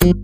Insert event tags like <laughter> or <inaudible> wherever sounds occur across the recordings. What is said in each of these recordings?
Ready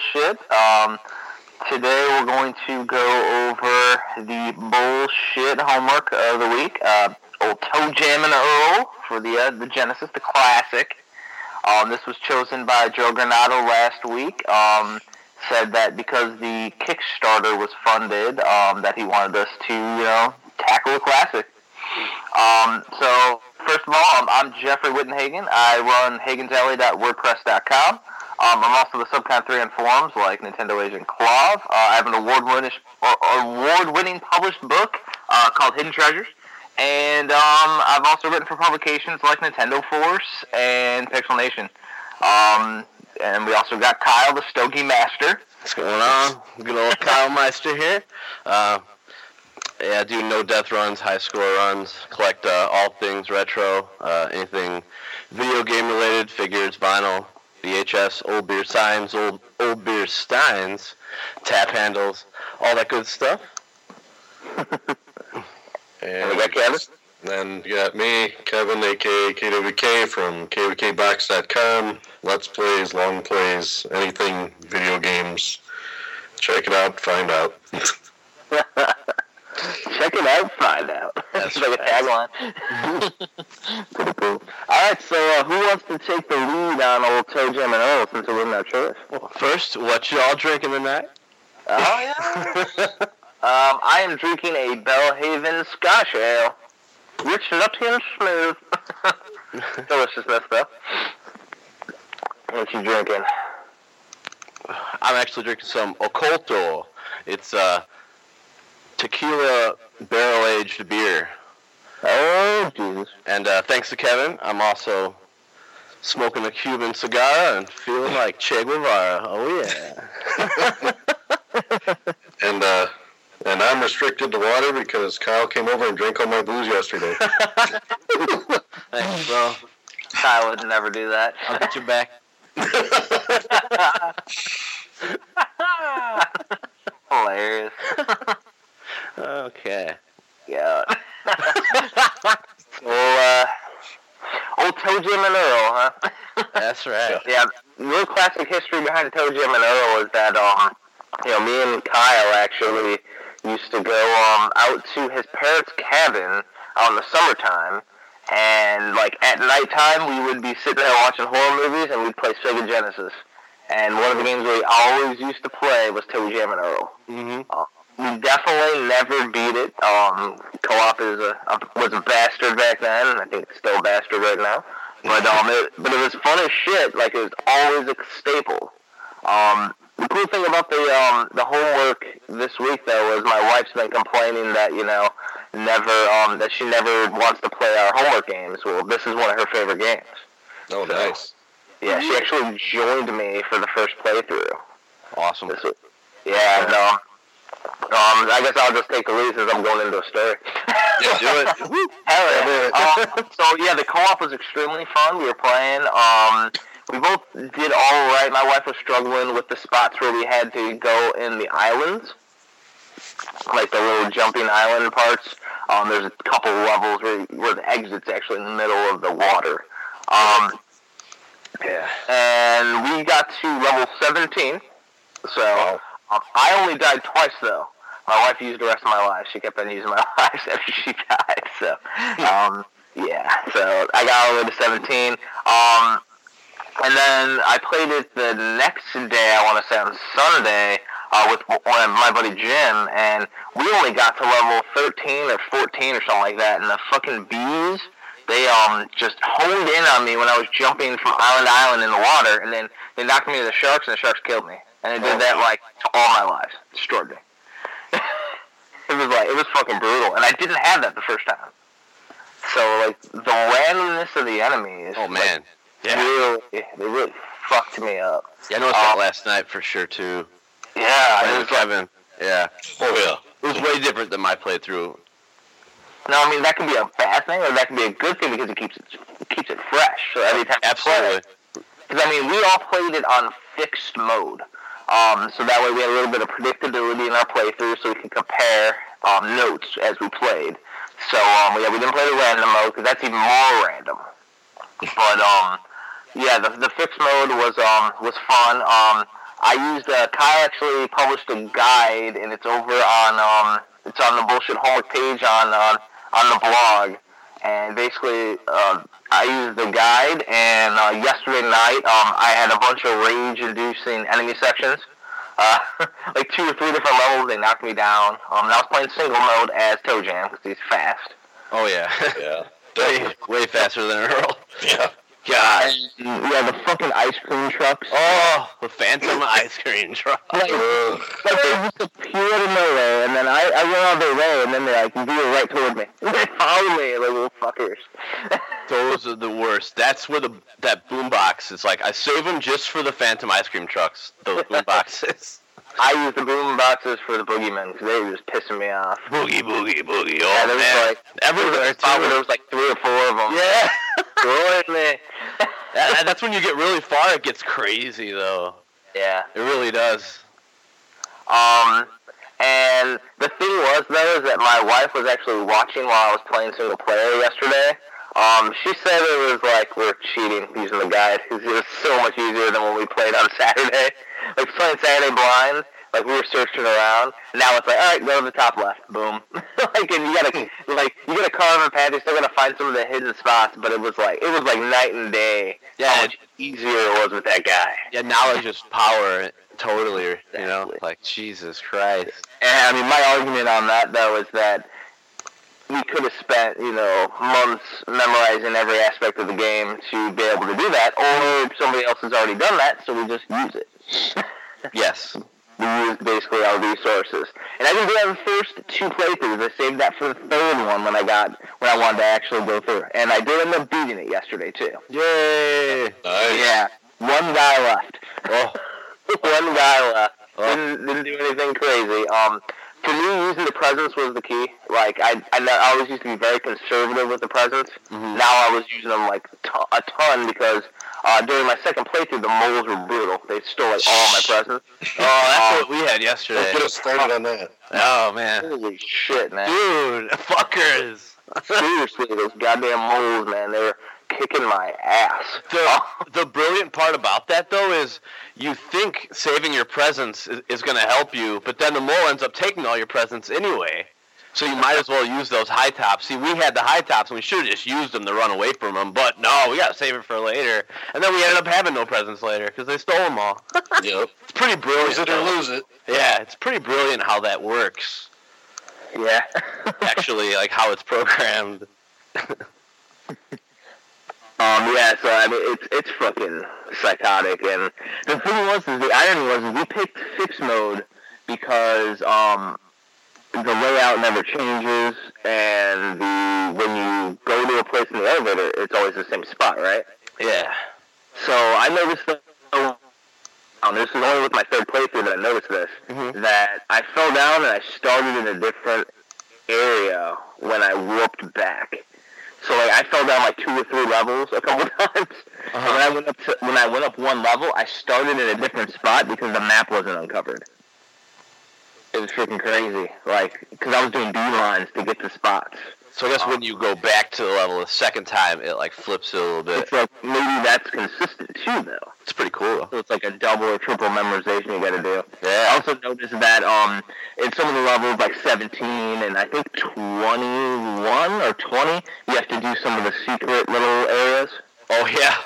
Bullshit. Um, today we're going to go over the bullshit homework of the week. Uh, old Toe Jam and Earl for the uh, the Genesis, the classic. Um, this was chosen by Joe Granado last week. Um, said that because the Kickstarter was funded, um, that he wanted us to, you know, tackle a classic. Um, so, first of all, um, I'm Jeffrey Wittenhagen. I run hagensalley.wordpress.com. Um, I'm also the Subcon 3 on forums like Nintendo Agent Clav. Uh, I have an award-winning, award-winning published book uh, called Hidden Treasures. And um, I've also written for publications like Nintendo Force and Pixel Nation. Um, and we also got Kyle, the Stogie Master. What's going on? Good old Kyle Meister here. Uh, yeah, I do no death runs, high score runs, collect uh, all things retro, uh, anything video game related, figures, vinyl, VHS, old beer signs, old old beer steins, tap handles, all that good stuff. <laughs> And we got Kevin. Then you got me, Kevin, aka KWK from KWKBox.com. Let's plays, long plays, anything video games. Check it out, find out. <laughs> Check it out, find out. <laughs> That's like a tagline. Pretty <laughs> cool. All right, so uh, who wants to take the lead on old Toe Jam and Earl since it wasn't our choice? First, what y'all drinking tonight? Oh yeah. <laughs> um, I am drinking a Belhaven Scotch Ale, rich, nutty, and smooth. Deliciousness, though. What you drinking? I'm actually drinking some Oculto. It's uh, tequila barrel aged beer. Oh, Jesus. And uh, thanks to Kevin, I'm also smoking a Cuban cigar and feeling like Che Guevara. Oh yeah. <laughs> And uh, and I'm restricted to water because Kyle came over and drank all my booze yesterday. <laughs> Thanks, bro. I would never do that. I'll get you back. <laughs> Hilarious. Okay. Yeah. <laughs> well, uh, old Toe Jam and Earl, huh? That's right. Yeah, real classic history behind Toe Jam and Earl is that, um, you know, me and Kyle actually used to go um, out to his parents' cabin in the summertime, and like at nighttime we would be sitting there watching horror movies, and we'd play Sega Genesis. And one of the games we always used to play was Toe Jam and Earl. Mm-hmm. We definitely never beat it. Um, co-op is a, a was a bastard back then, and I think it's still a bastard right now. But um, it, but it was fun as shit. Like it was always a staple. Um, the cool thing about the um the homework this week though is my wife's been complaining that you know never um that she never wants to play our homework games. Well, this is one of her favorite games. Oh, nice. Yeah, she actually joined me for the first playthrough. Awesome. This was, yeah, no. Um, I guess I'll just take the lead since I'm going into a story. Yeah, Do it. <laughs> Hell yeah. Um, <laughs> so yeah, the co-op was extremely fun. We were playing. Um, we both did all right. My wife was struggling with the spots where we had to go in the islands, like the little jumping island parts. Um, there's a couple levels where where the exit's actually in the middle of the water. Um, Yeah. and we got to level 17. So Wow. I only died twice though. My wife used the rest of my life. She kept on using my <laughs> life after she died. So um, yeah. So I got all the way to 17. Um, and then I played it the next day. I want to say on Sunday. Uh, with one of my buddy Jim, and we only got to level 13 or 14 or something like that, and the fucking bees they um just honed in on me when I was jumping from island to island in the water, and then they knocked me to the sharks, and the sharks killed me. And they did that like all my life, destroyed me. it was like it was fucking brutal, and I didn't have that the first time. So like the randomness of the enemy is Oh man. like, Yeah. really they really fucked me up. Yeah, I noticed that Um, last night for sure too. Yeah, Playing it with was like, Yeah. Oh yeah. It was way different than my playthrough. no, I mean that can be a bad thing or that can be a good thing because it keeps it, it keeps it fresh. So every time you play Absolutely. Because I mean, we all played it on fixed mode, um, so that way we had a little bit of predictability in our playthrough, so we could compare um, notes as we played. So um, yeah, we didn't play the random mode because that's even more random. But um, yeah, the, the fixed mode was um, was fun. Um, I used uh, Kyle actually published a guide, and it's over on um, it's on the bullshit homework page on uh, on the blog. And basically, uh, I used the guide, and uh, yesterday night um, I had a bunch of rage-inducing enemy sections. Uh, <laughs> like two or three different levels, they knocked me down. Um, and I was playing single mode as Toe Jam because he's fast. Oh yeah. Yeah. <laughs> way, way faster than Earl. Yeah. God. And, mm, yeah, the fucking ice cream trucks. Oh, the Phantom <laughs> ice cream truck. Like, like they just appear out of nowhere, and then I, I out of their way, and then they like veer right toward me. <laughs> they follow me, like little fuckers. <laughs> Those are the worst. That's where the that boombox is like. I save them just for the Phantom ice cream trucks. Those boomboxes. I use the boom boxes for the boogeymen because they were just pissing me off. boogie, boogie, boogie. Oh yeah, there was man. like Everywhere there was, a spot where too. there was like three or four of them. Yeah. <laughs> Destroyed me. That- that's when you get really far. It gets crazy though. yeah. It really does. Um, and the thing was though is that my wife was actually watching while I was playing single player yesterday. Um, she said it was like we're cheating using the guide because it was so much easier than when we played on Saturday. Like playing Saturday blind, like we were searching around. Now it's like, all right, go to the top left, boom. <laughs> like, and you gotta like you gotta carve a path. You're still gonna find some of the hidden spots, but it was like it was like night and day. Yeah. how much easier it was with that guy. Yeah, knowledge is power. Totally. You know, like Jesus Christ. And I mean, my argument on that though is that we could have spent, you know, months memorizing every aspect of the game to be able to do that, or somebody else has already done that, so we just use it. Yes. we use basically our resources. And I didn't do that the first two playthroughs. I saved that for the third one when I got when I wanted to actually go through. And I did end up beating it yesterday too. Yay. Nice. Yeah, one guy left. Oh. <laughs> one guy left. Oh. Didn't, didn't do anything crazy. Um, for me, using the presents was the key. Like I, I, know- I always used to be very conservative with the presents. Mhm. Now I was using them like to- a ton because uh, during my second playthrough, the moles were brutal. They stole like all my presents. Oh, <laughs> that's what we had yesterday. Let's get us started on that. Oh man. Holy shit, man! Dude, fuckers. Seriously, those goddamn moles, man, they were kicking my ass. The, the brilliant part about that though is you think saving your presents is, is going to help you, but then the mole ends up taking all your presents anyway. So you might as well use those high tops. See, we had the high tops, and we should have just used them to run away from them. But no, we got to save it for later. And then we ended up having no presents later because they stole them all. <laughs> Yep. It's pretty brilliant. Use it or though. lose it. Yeah, it's pretty brilliant how that works. yeah. <laughs> Actually, like how it's programmed. <laughs> Um, yeah, so I mean, it's it's fucking psychotic, and the thing was, is the irony was, is we picked fixed mode because um, the layout never changes, and the when you go to a place in the elevator, it's always the same spot, right? Yeah. So I noticed that. Um, this is only with my third playthrough that I noticed this. Mhm. That I fell down and I started in a different area when I warped back. So like I fell down like two or three levels a couple <laughs> times. And when I went up to, when I went up one level, I started in a different spot because the map wasn't uncovered. It was freaking crazy. Like because I was doing beelines to get the spots. So I guess when you go back to the level the second time, it like flips it a little bit. It's like maybe that's consistent too, though. It's pretty cool. So it's like a double or triple memorization you got to do. Yeah. I also noticed that um, in some of the levels, like 17 and I think 21 or 20, you have to do some of the secret little areas. Oh yeah.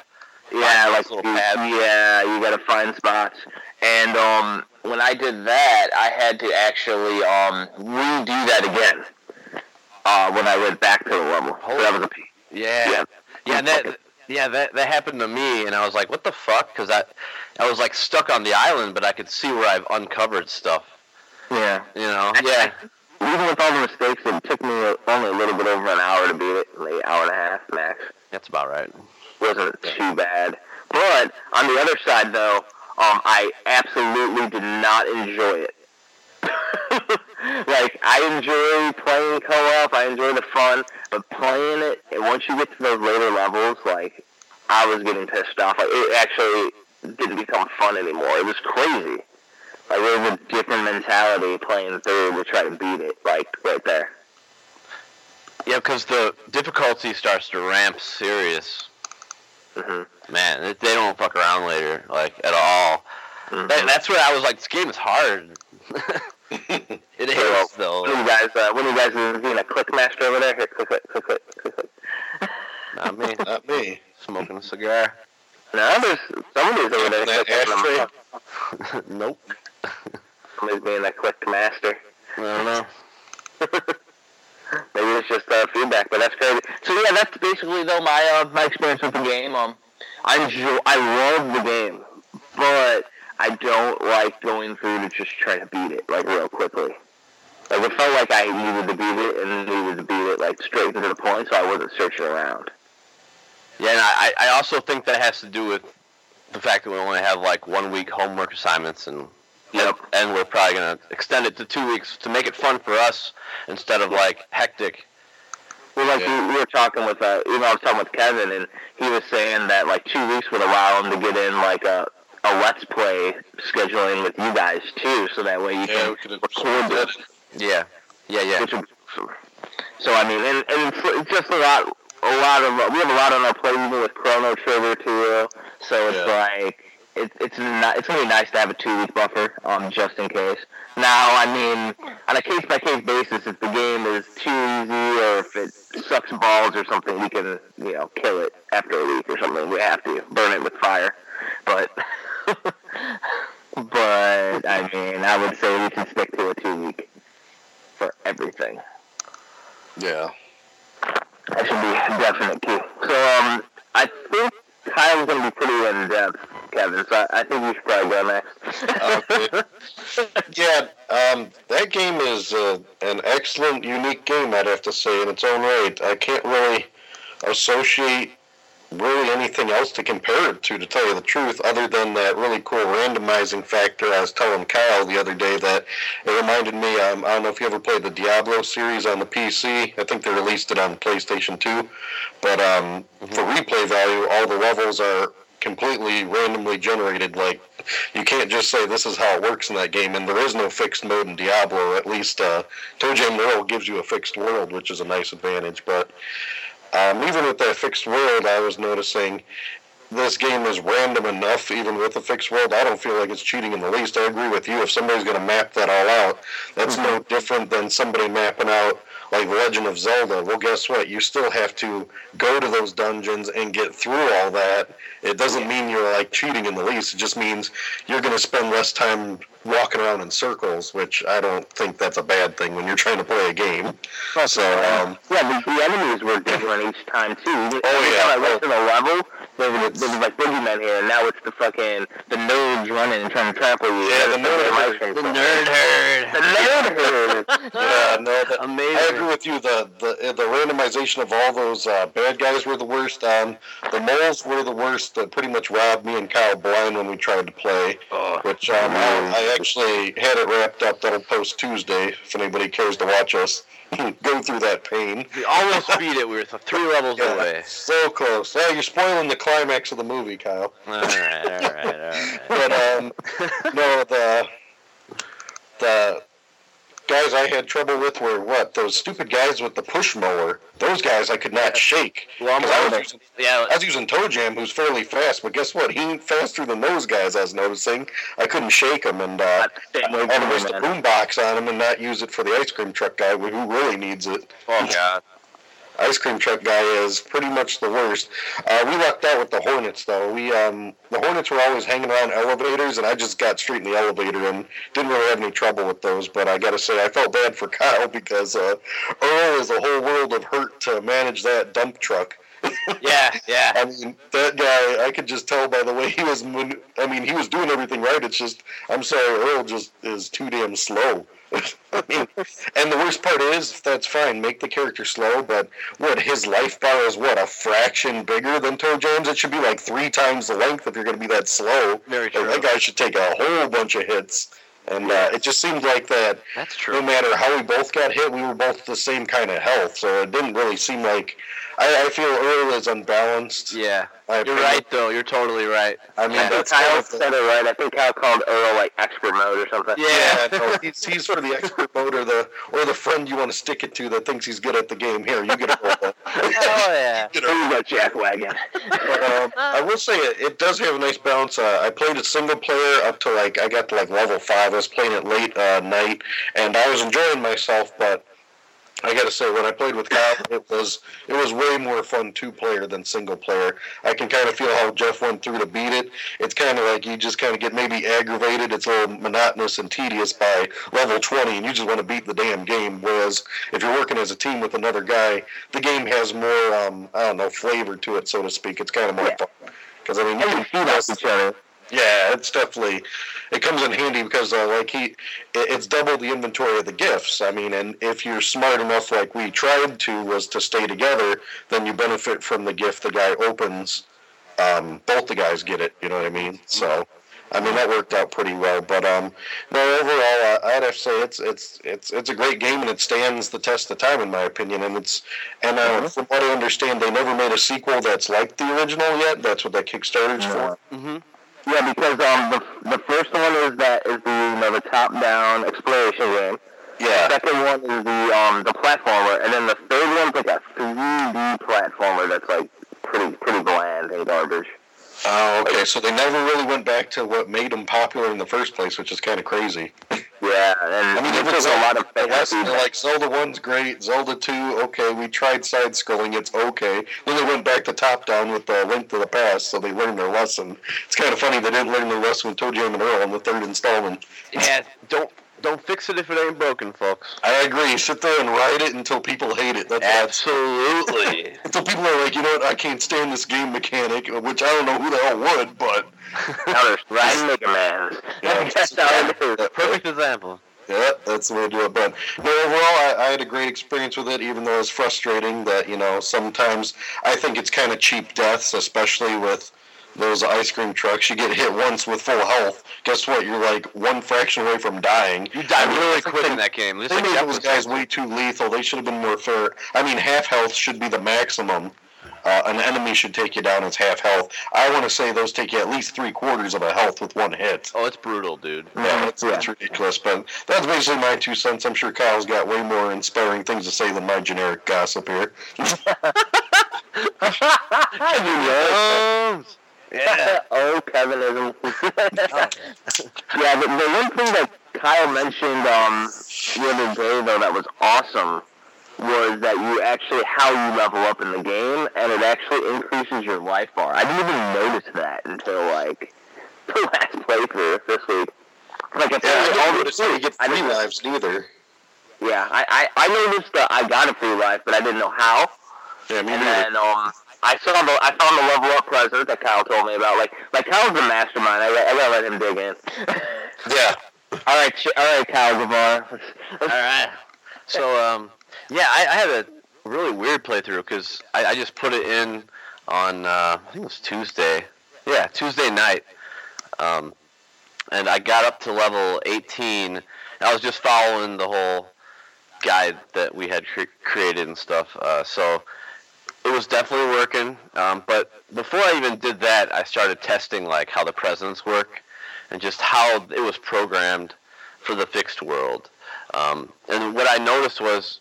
Yeah, Find like little paths. yeah, you got to find spots. And um, when I did that, I had to actually um, redo that again uh, when I went back to the level. So that was a. Yeah, Yeah. yeah, and that yeah that that happened to me, and I was like, what the fuck? Because I I was like stuck on the island, but I could see where I've uncovered stuff. Yeah. You know? Yeah. Even with all the mistakes, it took me only a little bit over an hour to beat it, like hour and a half max. That's about right. wasn't too bad. But on the other side, though, um, I absolutely did not enjoy it. <laughs> like I enjoy playing co-op, I enjoy the fun, but playing it once you get to those later levels, like I was getting pissed off. Like it actually didn't become fun anymore. It was crazy. Like it was a different mentality playing through to try to beat it. Like right there. Yeah, because the difficulty starts to ramp serious. Hmm Man, they don't fuck around later, like at all. hmm That, that's where I was like, this game is hard. <laughs> it is though. What do you guys? Uh, do you guys is being a click master over there? Here, click, click, click, click, click. Not me. <laughs> Not me. Smoking a cigar. No, there's somebody's over there. That ashtray? <laughs> nope. Somebody's being a click master. I don't know. Maybe it's just uh, feedback, but that's crazy. So yeah, that's basically though my uh, my experience with the game. Um, I enjoy, I love the game, but I don't like going through to just try to beat it like real quickly. Like it felt like I needed to beat it and needed to beat it like straight to the point, so I wasn't searching around. Yeah, and I, I also think that has to do with the fact that we only have like one week homework assignments and Yep. and we're probably gonna extend it to two weeks to make it fun for us instead of like hectic. Well, like Yeah. we, we were talking with, uh, you know, I was talking with Kevin, and he was saying that like two weeks would allow him to get in like a a let's play scheduling with you guys too, so that way you Yeah, can we record it. Yeah, yeah, yeah. Which so I mean, and, and it's, it's just a lot, a lot of we have a lot on our plate even with Chrono Trigger too. So it's Yeah. like it, it's not, it's gonna be nice to have a two week buffer, um, just in case. Now, I mean, on a case by case basis, if the game is too easy or if it sucks balls or something, we can you know kill it after a week or something. We have to burn it with fire, but. <laughs> but I mean, I would say we can stick to a two week for everything. Yeah. That should be definite key. So um, I think Kyle's gonna be pretty in depth, Kevin. So I, I think you should probably go next. Yeah, um, that game is uh, an excellent, unique game, I'd have to say, in its own right. I can't really associate really anything else to compare it to, to tell you the truth, other than that really cool randomizing factor. I was telling Kyle the other day that it reminded me, um, I don't know if you ever played the Diablo series on the PC. I think they released it on PlayStation 2. But um, for replay value, all the levels are completely randomly generated. Like, you can't just say this is how it works in that game, and there is no fixed mode in Diablo. At least uh, Toe Jam World gives you a fixed world, which is a nice advantage. But um, even with that fixed world, I was noticing this game is random enough, even with a fixed world. I don't feel like it's cheating in the least. I agree with you. If somebody's going to map that all out, that's no different than somebody mapping out like Legend of Zelda. Well, guess what? You still have to go to those dungeons and get through all that. It doesn't mean you're like cheating in the least. It just means you're going to spend less time walking around in circles, which I don't think that's a bad thing when you're trying to play a game. So, um, Yeah, the, the enemies were different each time too. Oh, yeah. time I went to the level, there was, there was like boogeymen here, and now it's the fucking the nerds running and trying to trample you. Yeah, the That's nerd my herd. The nerd herd. The nerd herd. yeah, no, that, I agree with you. The the the randomization of all those uh, bad guys were the worst. Um, the moles were the worst. That pretty much robbed me and Kyle blind when we tried to play. Oh, Which um, I, I actually had it wrapped up. That'll post Tuesday if anybody cares to watch us <clears throat> go through that pain. we almost beat it. We were three levels away. so close. Yeah, you're spoiling the climax of the movie, Kyle. All right, all right, all right. <laughs> But um, no, the the guys I had trouble with were what those stupid guys with the push mower. Those guys I could not shake. Well, I was using, yeah. I was using Toe Jam, who's fairly fast, but guess what? He ain't faster than those guys. I was noticing. I couldn't shake him, and uh, That's the same way I had to waste a boombox on him and not use it for the ice cream truck guy, who really needs it. Oh god. Ice cream truck guy is pretty much the worst. Uh, we lucked out with the Hornets though. We um, the Hornets were always hanging around elevators, and I just got straight in the elevator and didn't really have any trouble with those. But I got to say, I felt bad for <laughs> Kyle because uh, Earl is a whole world of hurt to manage that dump truck. Yeah, yeah. <laughs> I mean, that guy, I could just tell by the way he was. I mean, he was doing everything right. It's just, I'm sorry, Earl just is too damn slow. <laughs> I mean, and the worst part is, that's fine. Make the character slow, but what his life bar is what a fraction bigger than Toe Jones. It should be like three times the length if you're going to be that slow. Very Like, that guy should take a whole bunch of hits. And uh, it just seemed like that That's true. no matter how we both got hit, we were both the same kind of health. So it didn't really seem like. I, I feel Earl is unbalanced. Yeah. I You're feel- right, though. You're totally right. I mean, Yeah. that's kind Kyle of the- said it right. I think Kyle called Earl like expert mode or something. Yeah. Yeah, <laughs> no, he's, he's for the expert mode or the or the friend you want to stick it to that thinks he's good at the game. Here, you get a roll. <laughs> Oh, yeah. Get a- you go, Jack Wagon. but, um, I will say it, it does have a nice balance. Uh, I played it single player up to like I got to like level five. I was playing it late uh, night, and I was enjoying myself. But I got to say, when I played with Kyle, it was it was way more fun two player than single player. I can kind of feel how Jeff went through to beat it. It's kind of like you just kind of get maybe aggravated. It's a little monotonous and tedious by level twenty, and you just want to beat the damn game. Whereas if you're working as a team with another guy, the game has more um, I don't know flavor to it, so to speak. It's kind of more Yeah. fun. Because I mean, you can feed off each other. Yeah, it's definitely it comes in handy because uh, like he, it's double the inventory of the gifts. I mean, and if you're smart enough, like we tried to, was to stay together, then you benefit from the gift the guy opens. Um, both the guys get it. You know what I mean? So. I mean that worked out pretty well, but um, no. Overall, uh, I'd have to say it's it's it's it's a great game and it stands the test of time in my opinion. And it's and uh, from what I understand, they never made a sequel that's like the original yet. That's what that Kickstarter's for. Mm-hmm. Yeah, because um, the, the first one is that is the you know the top-down exploration game. Yeah. The second one is the um the platformer, and then the third one's like a 3D platformer that's like pretty pretty bland and garbage. Oh, okay. So they never really went back to what made them popular in the first place, which is kind of crazy. Yeah, <laughs> and I mean, it if it's took a lot of the lesson, feedback. like Zelda one's great, Zelda two, okay. We tried side scrolling, it's okay. Then they went back to top down with the Link to the Past, so they learned their lesson. It's kind of funny they didn't learn their lesson with Toe Jam and Earl in the third installment. Yeah, don't don't fix it if it ain't broken, folks. I agree. Sit there and ride it until people hate it. That's that's Absolutely. <laughs> until people are like, you know what? I can't stand this game mechanic, which I don't know who the hell would, but Now there's riding Mega Man. Yeah. <laughs> That's how it is. Perfect example. Yeah, that's the way to do it. But no, overall, I, I had a great experience with it, even though it's frustrating that, you know, sometimes I think it's kind of cheap deaths, especially with those ice cream trucks. You get hit once with full health. Guess what? You're like one fraction away from dying. You died I mean, really quick they- in that game. Just They like made those guys way too lethal. They should have been more fair. I mean, half health should be the maximum. Uh, an enemy should take you down as half health. I want to say those take you at least three quarters of a health with one hit. Oh, it's brutal, dude. Yeah, that's, that's ridiculous. But that's basically my two cents. I'm sure Kyle's got way more inspiring things to say than my generic gossip here. <laughs> <laughs> Yeah. <laughs> oh, Kevinism. <laughs> yeah, the, the one thing that Kyle mentioned um, the other day, though, that was awesome was that you actually how you level up in the game, and it actually increases your life bar. I didn't even notice that until like <laughs> the last playthrough this week. Like Yeah, apparently I all notice that you get three lives neither. Yeah, I, I I noticed that I got a free life, but I didn't know how. Yeah, me And neither. then um, I saw the I found the level up present that Kyle told me about. Like like Kyle's the mastermind. I, got- I gotta let him dig in. <laughs> Yeah. all right, ch- all right, Kyle Gavar. All right. So, um, yeah, I, I had a really weird playthrough because I, I just put it in on uh, I think it was Tuesday. Yeah, Tuesday night. Um, and I got up to level 18. I was just following the whole guide that we had cre- created and stuff. Uh, so it was definitely working. Um, but before I even did that, I started testing like how the presents work and just how it was programmed for the fixed world. Um, and what I noticed was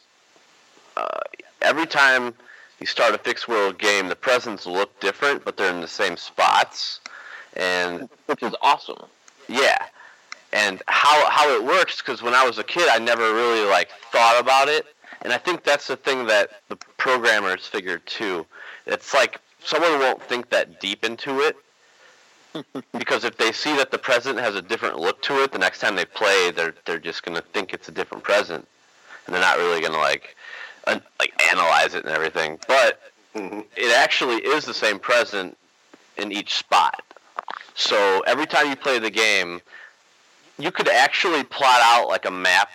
uh, every time you start a fixed world game, the presents look different, but they're in the same spots. And Which is awesome. yeah, and how how it works because when I was a kid, I never really like thought about it, and I think that's the thing that the programmers figured too. It's like someone won't think that deep into it <laughs> because if they see that the present has a different look to it, the next time they play, they're they're just gonna think it's a different present, and they're not really gonna like un- like analyze it and everything. But hmm it actually is the same present in each spot. So every time you play the game, you could actually plot out like a map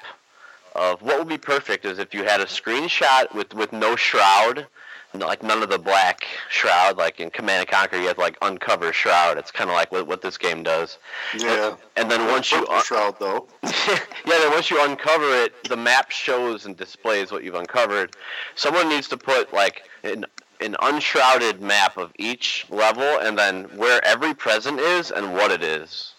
of what would be perfect is if you had a screenshot with, with no shroud, like none of the black shroud, like in Command and Conquer, you have to like uncover shroud. It's kind of like what, what this game does. Yeah. And then once you Purple shroud though. <laughs> yeah, then once you uncover it, the map shows and displays what you've uncovered. Someone needs to put like an, an unshrouded map of each level and then where every present is and what it is.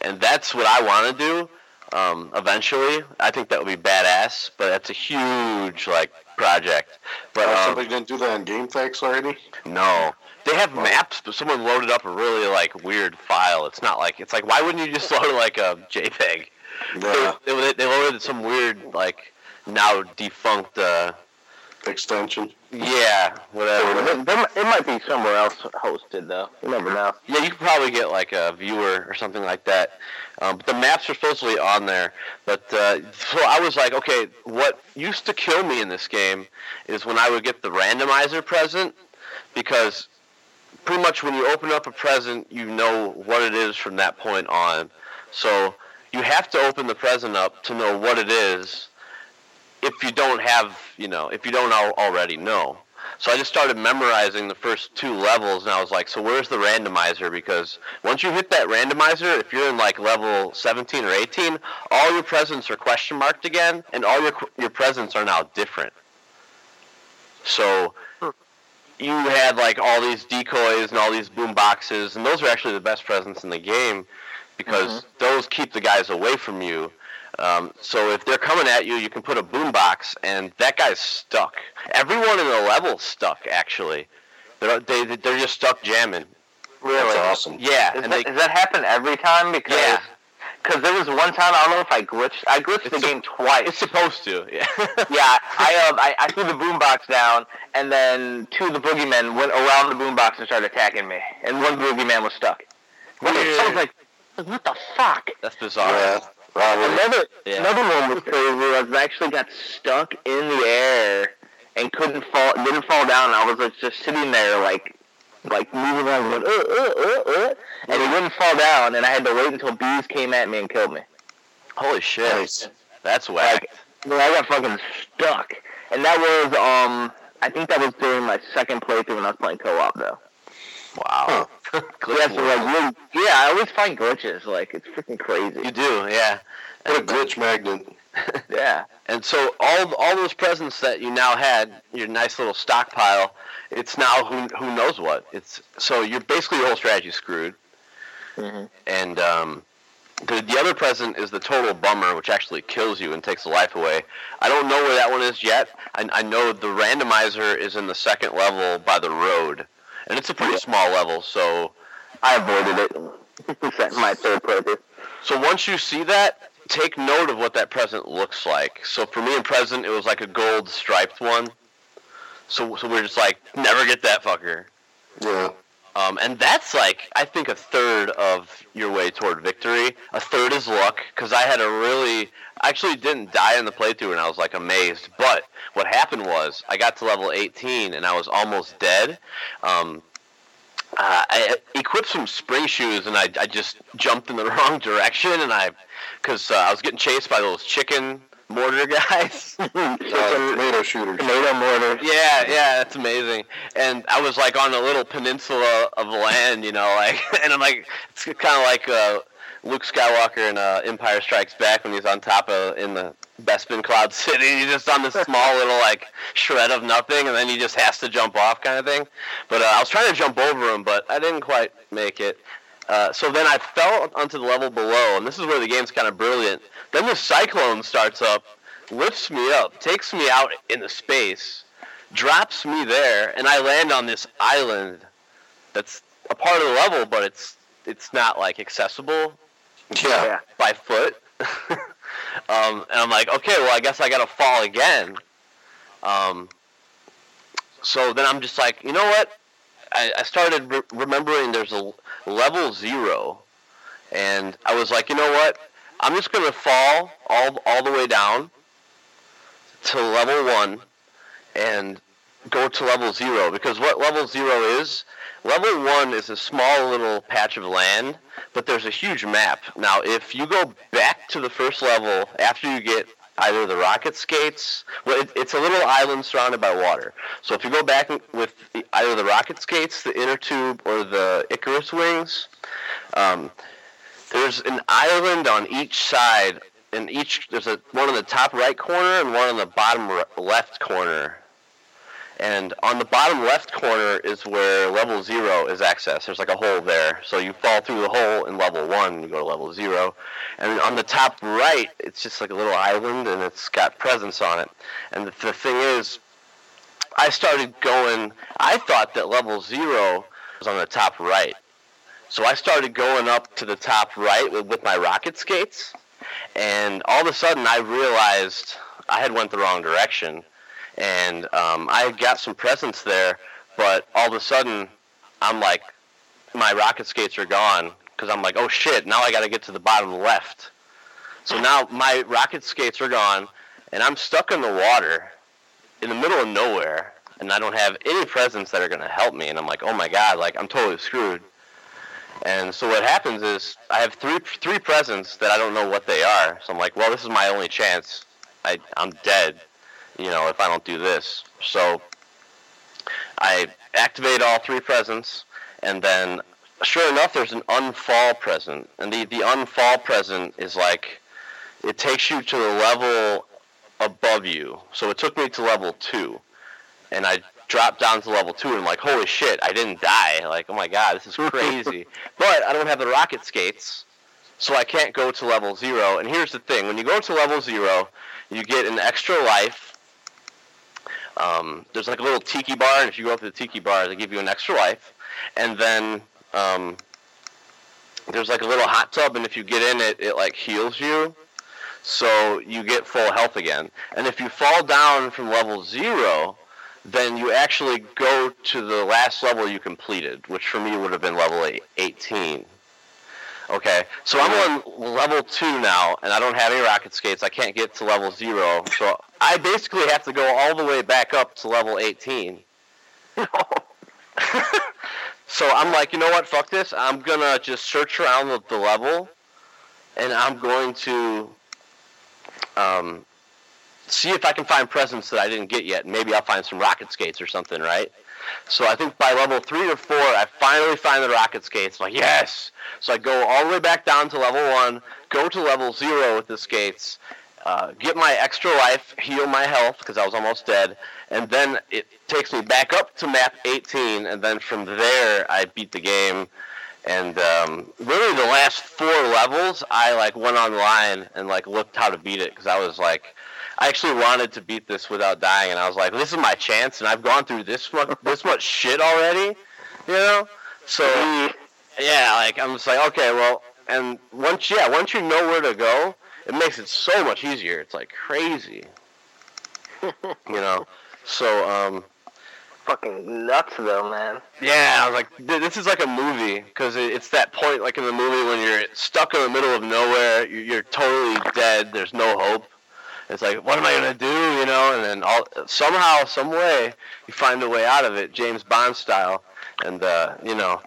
And that's what I want to do um, eventually. I think that would be badass, but that's a huge like project. But um, somebody didn't do that on GameFAQs already. no. They have maps, but someone loaded up a really like weird file. It's not like it's like why wouldn't you just <laughs> load like a JPEG? Yeah. They, they, they loaded some weird, like, now defunct, uh, Extension. Yeah, whatever. It might be somewhere else hosted though. You never know. Yeah, you could probably get, like, a viewer or something like that. Um, but the maps are supposedly on there. But, uh, so I was like, okay, what used to kill me in this game is when I would get the randomizer present, because pretty much when you open up a present, you know what it is from that point on. So you have to open the present up to know what it is if you don't have, you know, if you don't al- already know. So I just started memorizing the first two levels, and I was like, so where's the randomizer? Because once you hit that randomizer, if you're in like level 17 or 18, all your presents are question marked again, and all your your presents are now different. So hmm. you had like all these decoys and all these boom boxes, and those are actually the best presents in the game because mm-hmm. those keep the guys away from you. Um, so if they're coming at you, you can put a boombox, and that guy's stuck. Everyone in the level's stuck. Actually, they're they, they're just stuck jamming. That's awesome. Yeah, Is and that, they does that happen every time? Because Yeah. Cause there was one time I don't know if I glitched. I glitched It's the a- game twice. it's supposed to. Yeah. <laughs> yeah, I, um, I I threw the boombox down, and then two of the boogeymen went around the boombox and started attacking me, and one boogeyman was stuck. What the- Weird. I was like, what the fuck? That's bizarre. Yeah. Probably. Another Yeah. another one was crazy. Was I actually got stuck in the air and couldn't fall, didn't fall down. I was like just sitting there like like moving around, going, uh, uh, uh, uh, and it wouldn't fall down. And I had to wait until bees came at me and killed me. Holy shit. Nice. That's whack. Like, well, I got fucking stuck. And that was um, I think that was during my second playthrough when I was playing co-op though. wow. <laughs> Yeah, so like, really- yeah, I always find glitches. Like it's freaking crazy. you do, yeah. What a glitch magnet. <laughs> Yeah. And so all all those presents that you now had, your nice little stockpile, it's now who who knows what. It's so you're basically your whole strategy screwed. Mhm. And um, the the other present is the total bummer, which actually kills you and takes the life away. I don't know where that one is yet. I, I know the randomizer is in the second level by the road, and it's a pretty small level. So I avoided it. My third playthrough. So once you see that, take note of what that present looks like. So for me in present, it was like a gold striped one. So so we're just like never get that fucker. Yeah. Um, and that's like I think a third of your way toward victory. A third is luck because I had a really actually didn't die in the playthrough and I was like amazed. But what happened was I got to level 18 and I was almost dead. Um, uh, I equipped some spring shoes and I, I just jumped in the <laughs> wrong direction and I because uh, I was getting chased by those chicken mortar guys. <laughs> Uh, tomato shooters. Tomato mortar. Yeah, yeah, that's amazing. And I was like on a little peninsula of land, you know, like, <laughs> and I'm like, it's kind of like uh, Luke Skywalker in uh, Empire Strikes Back when he's on top of in the Bespin Cloud <laughs> City. He's just on this small little like shred of nothing, and then he just has to jump off, kind of thing. But uh, I was trying to jump over him, but I didn't quite make it. Uh, so then I fell onto the level below, and this is where the game's kind of brilliant. Then the cyclone starts up, lifts me up, takes me out into space, drops me there, and I land on this island that's a part of the level, but it's it's not like accessible Yeah. Yeah. by foot. <laughs> um, and I'm like, okay, well, I guess I gotta fall again. Um, so then I'm just like, you know what? I, I started re- remembering there's a level zero, and I was like, you know what? I'm just gonna fall all all the way down to level one, and go to level zero because what level zero is, level one is a small little patch of land, but there's a huge map. Now, if you go back to the first level after you get either the rocket skates, well, it, it's a little island surrounded by water. So if you go back with either the rocket skates, the inner tube, or the Icarus wings, um, there's an island on each side. And each there's a one in the top right corner and one in the bottom left corner and on the bottom left corner is where level zero is accessed. There's like a hole there. So you fall through the hole in level one, you go to level zero. And on the top right, it's just like a little island and it's got presents on it. And the, the thing is, I started going, I thought that level zero was on the top right. So I started going up to the top right with, with my rocket skates. And all of a sudden I realized I had went the wrong direction and um, I got some presents there, but all of a sudden, I'm like, my rocket skates are gone because I'm like, oh shit, now I got to get to the bottom left. So now my rocket skates are gone, and I'm stuck in the water in the middle of nowhere, and I don't have any presents that are going to help me. And I'm like, oh my god, like I'm totally screwed. And so what happens is I have three three presents that I don't know what they are. So I'm like, well, this is my only chance. I I'm dead you know, if I don't do this. So I activate all three presents, and then sure enough, there's an unfall present. And the, the unfall present is like, it takes you to the level above you. So it took me to level two. And I dropped down to level two, and I'm like, holy shit, I didn't die. Like, oh my god, this is <laughs> crazy. but I don't have the rocket skates, so I can't go to level zero. And here's the thing when you go to level zero, you get an extra life um, there's like a little tiki bar, and if you go up to the tiki bar, they give you an extra life. And then um, there's like a little hot tub, and if you get in it, it like heals you, so you get full health again. And if you fall down from level zero, then you actually go to the last level you completed, which for me would have been level 18. Okay, so I'm on level two now, and I don't have any rocket skates. I can't get to level zero, so I basically have to go all the way back up to level 18. <laughs> so I'm like, you know what? Fuck this. I'm gonna just search around the, the level, and I'm going to um, see if I can find presents that I didn't get yet. Maybe I'll find some rocket skates or something, right? So I think by level three or four, I finally find the rocket skates. I'm like, yes! So I go all the way back down to level one, go to level zero with the skates, uh, get my extra life, heal my health because I was almost dead, and then it takes me back up to map 18, and then from there I beat the game. And um, really, the last four levels, I like went online and like looked how to beat it because I was like, I actually wanted to beat this without dying, and I was like, "This is my chance," and I've gone through this much <laughs> this much shit already, you know. So yeah, like I'm just like, okay, well, and once yeah, once you know where to go, it makes it so much easier. It's like crazy, <laughs> you know. So um, fucking nuts though, man. Yeah, I was like, this is like a movie because it's that point, like in the movie when you're stuck in the middle of nowhere, you're totally dead. There's no hope it's like, what am I gonna do? You know, and then all somehow, some way, you find a way out of it, James Bond style, and uh, you know,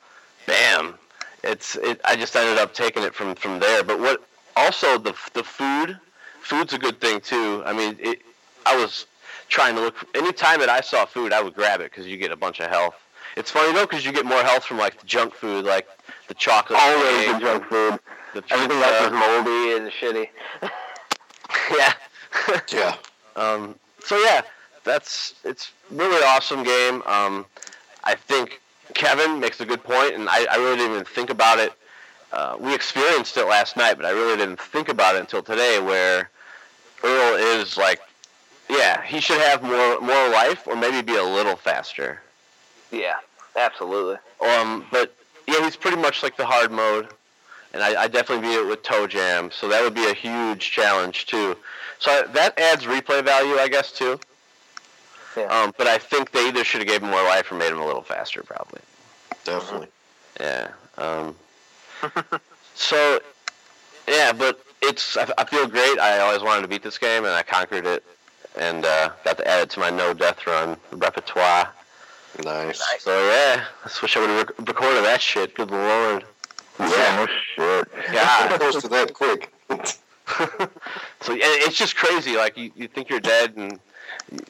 bam, it's it. I just ended up taking it from from there. But what also the the food, food's a good thing too. I mean, it. I was trying to look. Any time that I saw food, I would grab it because you get a bunch of health. It's funny though because you get more health from like the junk food, like the chocolate. Always the junk food. The Everything else is moldy and shitty. <laughs> yeah, <laughs> yeah. Um, so yeah, that's it's really awesome game. Um, I think Kevin makes a good point, and I, I really didn't even think about it. Uh, we experienced it last night, but I really didn't think about it until today, where Earl is like, yeah, he should have more more life, or maybe be a little faster. Yeah, absolutely. Um, but yeah, he's pretty much like the hard mode, and I, I definitely beat it with Toe Jam, so that would be a huge challenge too. So that adds replay value, I guess, too. Yeah. Um, but I think they either should have gave him more life or made him a little faster, probably. Definitely. Yeah. Um, so, yeah, but it's I, I, feel great. I always wanted to beat this game, and I conquered it. and uh, got to add it to my no death run repertoire. Nice. So yeah, I wish I would have rec- recorded that shit. Good lord. Yeah, no shit. God. Close to that quick. <laughs> so yeah, it's just crazy. Like you, you think you're dead, and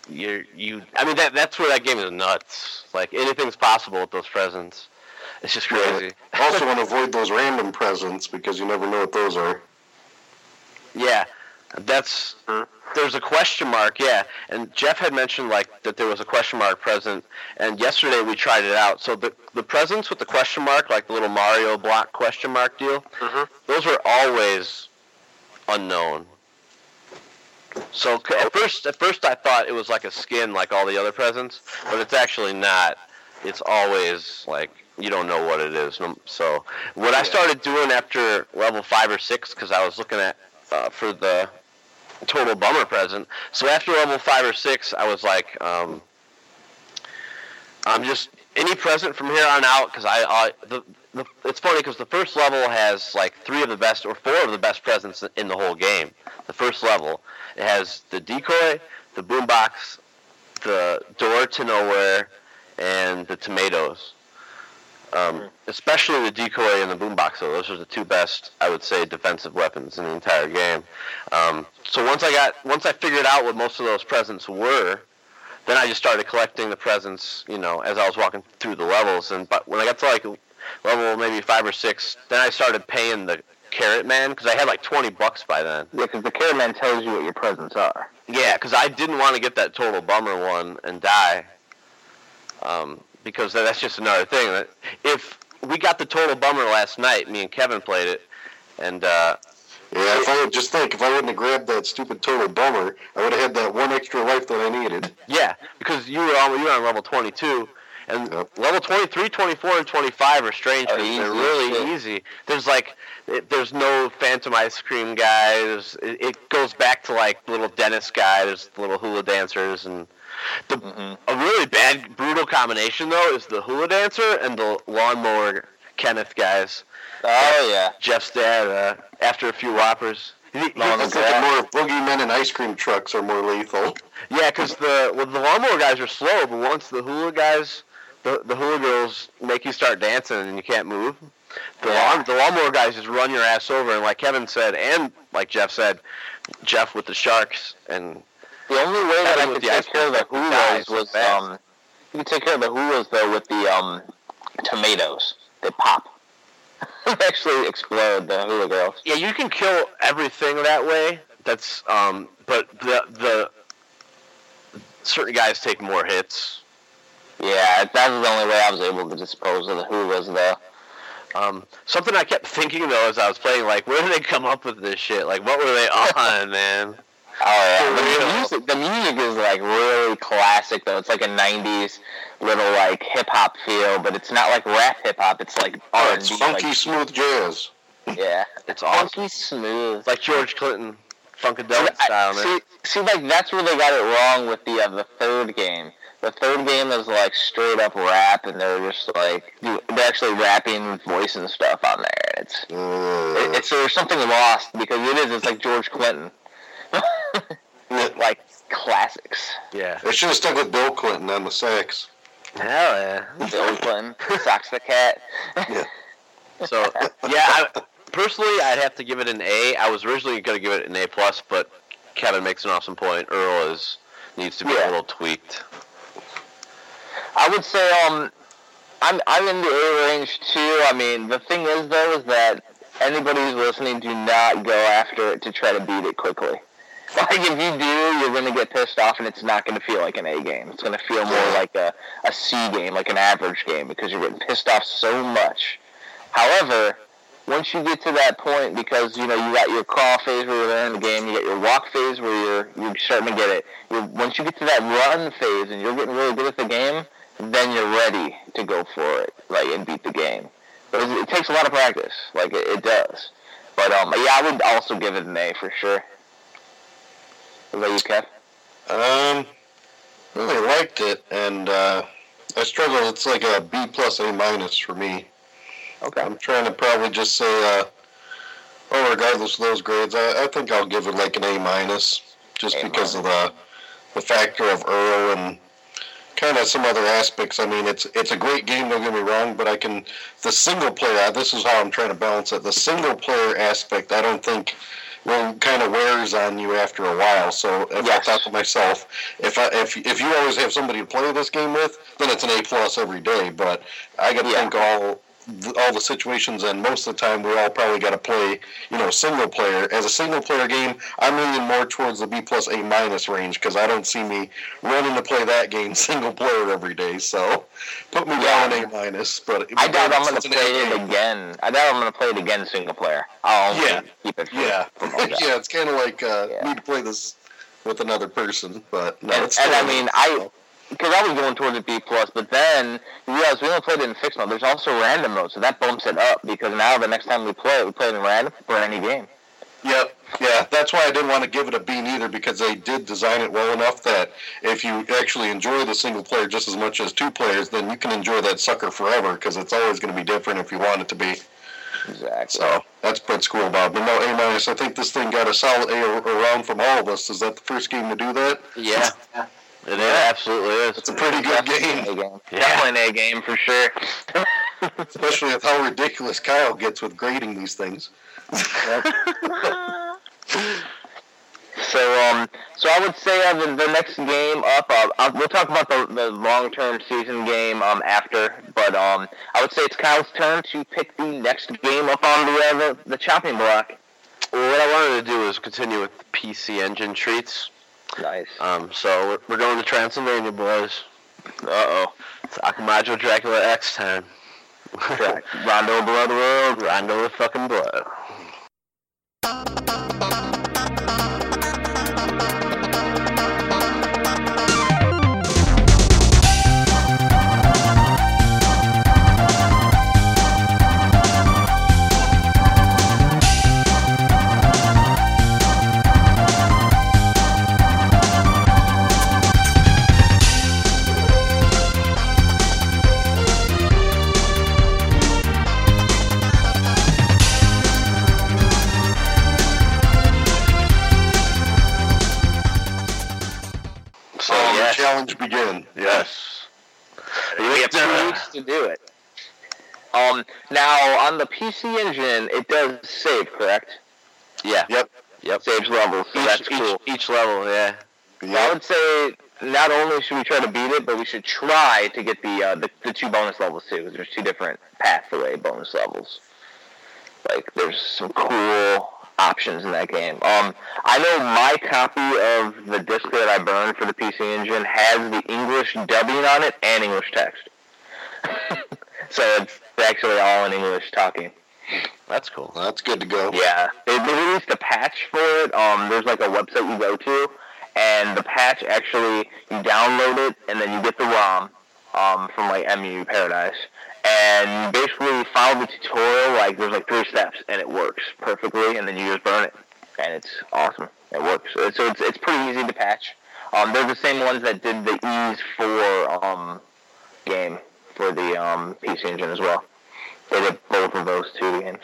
you're you. I mean that that's where that game is nuts. Like anything's possible with those presents. It's just crazy. also want to avoid those random presents because you never know what those are. Yeah, that's there's a question mark. Yeah, and Jeff had mentioned like that there was a question mark present, and yesterday we tried it out. So the the presents with the question mark, like the little Mario block question mark deal, Mhm. those were always unknown. So at first, at first I thought it was like a skin, like all the other presents, but it's actually not. It's always like you don't know what it is. So what I started doing after level five or six, because I was looking at uh, for the total bummer present. So after level five or six, I was like, um, I'm just any present from here on out because I, I the, the it's funny because the first level has like three of the best or four of the best presents in the whole game. The first level it has the decoy, the boombox, the door to nowhere, and the tomatoes. Um, especially the decoy and the boombox, though. Those are the two best, I would say, defensive weapons in the entire game. Um, so once I got, once I figured out what most of those presents were, then I just started collecting the presents, you know, as I was walking through the levels. And but when I got to like level maybe five or six, then I started paying the carrot man because I had like twenty bucks by then. Yeah, because the carrot man tells you what your presents are. Yeah, because I didn't want to get that total bummer one and die. Um, because that's just another thing. If we got the total bummer last night, me and Kevin played it, and uh, Yeah, if I would just think, if I wouldn't have grabbed that stupid total bummer, I would have had that one extra life that I needed. yeah, because you were on you were on level 22, and Yep. level 23, 24, and 25 are strange. Are 'cause easy They're really shit. easy. There's like it, there's no phantom ice cream guys. It, it goes back to like little dentist guy. There's little hula dancers and the Mm-hmm. A really bad, brutal combination though is the hula dancer and the lawnmower Kenneth guys. Oh yeah. Jeff's dad. Uh, after a few whoppers. He- he- Lawn- I'm more boogeymen and ice cream trucks are more lethal. yeah, because the well, the lawnmower guys are slow, but once the hula guys, the the hula girls make you start dancing and you can't move. The Yeah. lawn, the lawnmower guys just run your ass over, and like Kevin said, and like Jeff said, Jeff with the sharks and The only way that Having I could take care of the hulas was um, you could take care of the hulas though with the um tomatoes. They pop. <laughs> they actually explode the hula girls. Yeah, you can kill everything that way. That's um, but the the certain guys take more hits. Yeah, that was the only way I was able to dispose of the hulas though. Um, something I kept thinking though as I was playing, like, where did they come up with this shit? Like, what were they <laughs> on, man? Oh yeah, the music, the music is like really classic though. It's like a '90s little like hip hop feel, but it's not like rap hip hop. It's like Oh, it's funky, like, smooth jazz. yeah, It's awesome. funky smooth. Like George Clinton, Funkadelic style, man. see, see, like that's where they got it wrong with the uh, the third game. The third game is like straight up rap, and they're just like they're actually rapping with voice and stuff on there. It's Uh, it, it's there's something lost because it is. It's like George Clinton, <laughs> <laughs> like classics. Yeah. they should have stuck with Bill Clinton on the sax. Hell yeah. Bill Clinton, <laughs> Socks the Cat. yeah. <laughs> So yeah, I, personally, I'd have to give it an A. I was originally going to give it an A plus, but Kevin makes an awesome point. Earl is needs to be Yeah. a little tweaked. I would say um, I'm I'm in the A range too. I mean, the thing is though is that anybody who's listening, do not go after it to try to beat it quickly. Like if you do, you're gonna get pissed off, and it's not gonna feel like an A game. It's gonna feel more like a a C game, like an average game, because you're getting pissed off so much. However, once you get to that point, because you know you got your crawl phase where you're learning the game, you got your walk phase where you're you're starting to get it. You're, once you get to that run phase and you're getting really good at the game, then you're ready to go for it, like and beat the game. But it, it takes a lot of practice, like it, it does. But um, yeah, I would also give it an A for sure. What about you, Kev? Um, really liked it, and uh, I struggle. It's like a B plus A minus for me. Okay. I'm trying to probably just say, uh, oh, regardless of those grades, I, I think I'll give it like an A minus, just A because of the the factor of Earl and kind of some other aspects. I mean, it's it's a great game. Don't get me wrong, but I can the single player. This is how I'm trying to balance it. The single player aspect, I don't think will kind of wears on you after a while. So if Yes. I thought to myself, if I, if if you always have somebody to play this game with, then it's an A plus every day. But I got to Yeah. think all all the situations, and most of the time we all probably got to play, you know, single player. As a single player game, I'm leaning more towards the B plus A minus range because I don't see me running to play that game <laughs> single player every day. So put me down A minus. But I doubt I'm gonna play it game. again. I doubt I'm gonna play it again single player. I'll Yeah. keep it. Yeah, <laughs> yeah, it's kind of like uh, Yeah. need to play this with another person, but no, and, it's and I mean, I because I was going towards a B plus, but then you realize we only played it in fixed mode. There's also random mode, so that bumps it up because now the next time we play, we play it in random for any game. Yep, yeah, that's why I didn't want to give it a B neither because they did design it well enough that if you actually enjoy the single player just as much as two players, then you can enjoy that sucker forever because it's always going to be different if you want it to be. Exactly. So that's pretty cool about. it. But no, A minus. I think this thing got a solid A around from all of us. Is that the first game to do that? Yeah, it absolutely is. It's a pretty good Definitely game, an A game. Yeah. Definitely an A game for sure. especially with how ridiculous Kyle gets with grading these things. So, um, so I would say uh, the, the next game up, uh, uh, we'll talk about the, the long-term season game um, after, but um, I would say it's Kyle's turn to pick the next game up on the uh, the, the chopping block. Well, what I wanted to do is continue with PC Engine treats. Nice. Um, so we're, we're going to Transylvania, boys. Uh oh. It's Akumajo Dracula X time. <laughs> Rondo Blood World. Rondo of fucking blood. PC Engine, it does save, correct? Yeah. Yep. Yep. Saves levels, so Each, that's each, cool. each level, yeah. I would say not only should we try to beat it, but we should try to get the uh, the, the two bonus levels too. Because there's two different pathway bonus levels. Like there's some cool options in that game. Um, I know my copy of the disc that I burned for the PC Engine has the English dubbing on it and English text. <laughs> so it's actually all in English talking. That's cool. That's good to go. Yeah, they, they released a patch for it. Um, there's like a website you go to, and the patch actually you download it, and then you get the ROM um, from like EmuParadise, and you basically follow the tutorial. Like there's like three steps, and it works perfectly, and then you just burn it, and it's awesome. It works. So it's it's, it's pretty easy to patch. Um, they're the same ones that did the Ys for um, game for the um, PC Engine as well. They did both of those two games.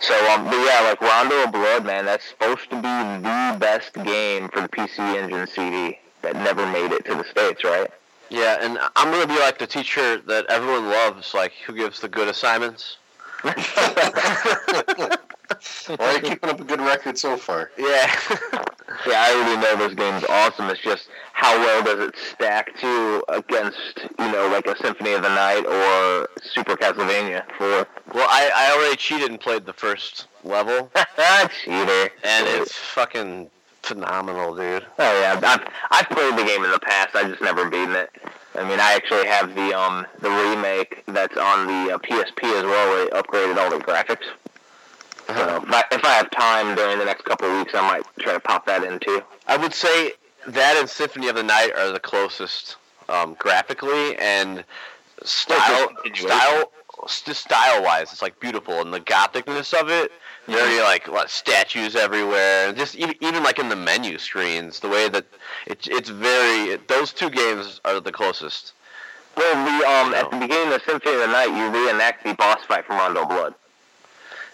So, um, but yeah, like Rondo of Blood, man, that's supposed to be the best game for the PC Engine CD that never made it to the States, right? Yeah, and I'm gonna be like the teacher that everyone loves, like who gives the good assignments. <laughs> Well, you're keeping up a good record so far. Yeah. <laughs> Yeah, I already know this game's awesome. It's just how well does it stack to against, you know, like a Symphony of the Night or Super Castlevania for well, I, I already cheated and played the first level, <laughs> cheater. and it's fucking phenomenal, dude. Oh yeah, I've, I've played the game in the past. I just never beaten it. I mean, I actually have the um the remake that's on the uh, PSP as well, where they upgraded all the graphics. So if I, if I have time during the next couple of weeks, I might try to pop that in too. I would say that and Symphony of the Night are the closest um, graphically and style style just style wise. It's like beautiful and the gothicness of it. Very like what statues everywhere, and just even, even like in the menu screens, the way that it's it's very. Those two games are the closest. Well, the um at the beginning of Symphony of the Night, you reenact the boss fight from Rondo Blood.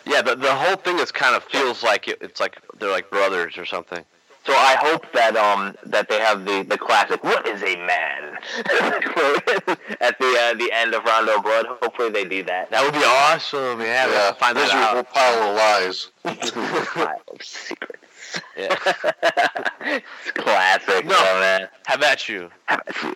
Yeah, the the whole thing is kind of feels like it, it's like they're like brothers or something. So I hope that um that they have the, the classic "What is a man?" <laughs> at the uh, the end of Rondo Blood. Hopefully they do that. That would be awesome. Yeah, Yeah, have to find this that is a out. pile of lies. <laughs> Pile of secrets. Yeah. it's <laughs> classic, No. though, man. How about you. How about you?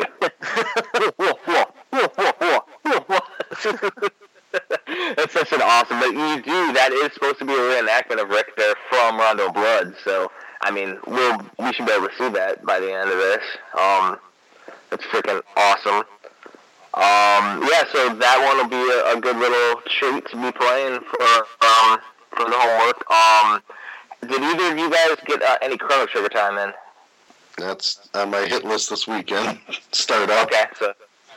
That's such an awesome. But you do. That is supposed to be a reenactment of Richter from Rondo Blood. So I mean, we'll we should be able to see that by the end of this. Um, that's freaking awesome. Um, yeah. So that one will be a, a good little treat to be playing for um for the homework. Um, did either of you guys get uh, any Chrono Trigger time in? That's on my hit list this weekend. <laughs> Start up. Okay, so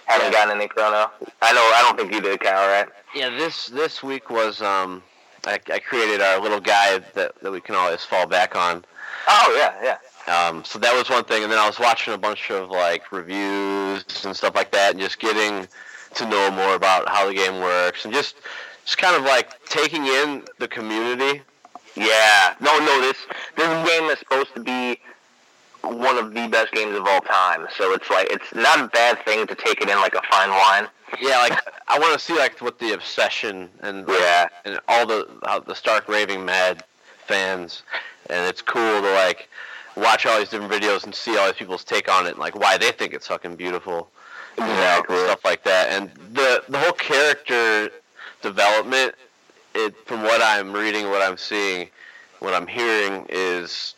haven't gotten any Chrono. I know. I don't think you did, Kyle. Right? Yeah, this this week was um, I, I created our little guide that, that we can always fall back on. Oh yeah, yeah. Um, so that was one thing, and then I was watching a bunch of like reviews and stuff like that, and just getting to know more about how the game works, and just just kind of like taking in the community. Yeah. No, no. This this game is supposed to be one of the best games of all time. So it's like it's not a bad thing to take it in like a fine wine. Yeah, like <laughs> I want to see like what the obsession and Yeah. and all the how the stark raving mad fans, and it's cool to like watch all these different videos and see all these people's take on it, and like why they think it's fucking beautiful, you know, stuff like that. And the the whole character development, it from what I'm reading, what I'm seeing, what I'm hearing is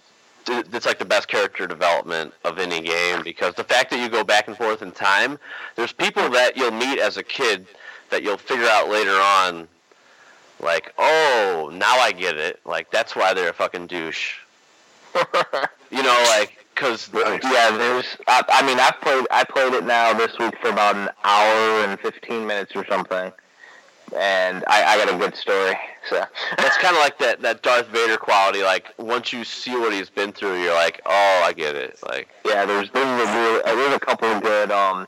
it's like the best character development of any game because the fact that you go back and forth in time, there's people that you'll meet as a kid that you'll figure out later on, like, oh, now I get it. Like that's why they're a fucking douche. <laughs> You know, like because Right. Yeah, there's. I, I mean, I've played. I played it now this week for about an hour and fifteen minutes or something, and I, I got a good story. So <laughs> that's kind of like that that Darth Vader quality. Like once you see what he's been through, you're like, oh, I get it. Like yeah, there's there's a real, there's a couple of good um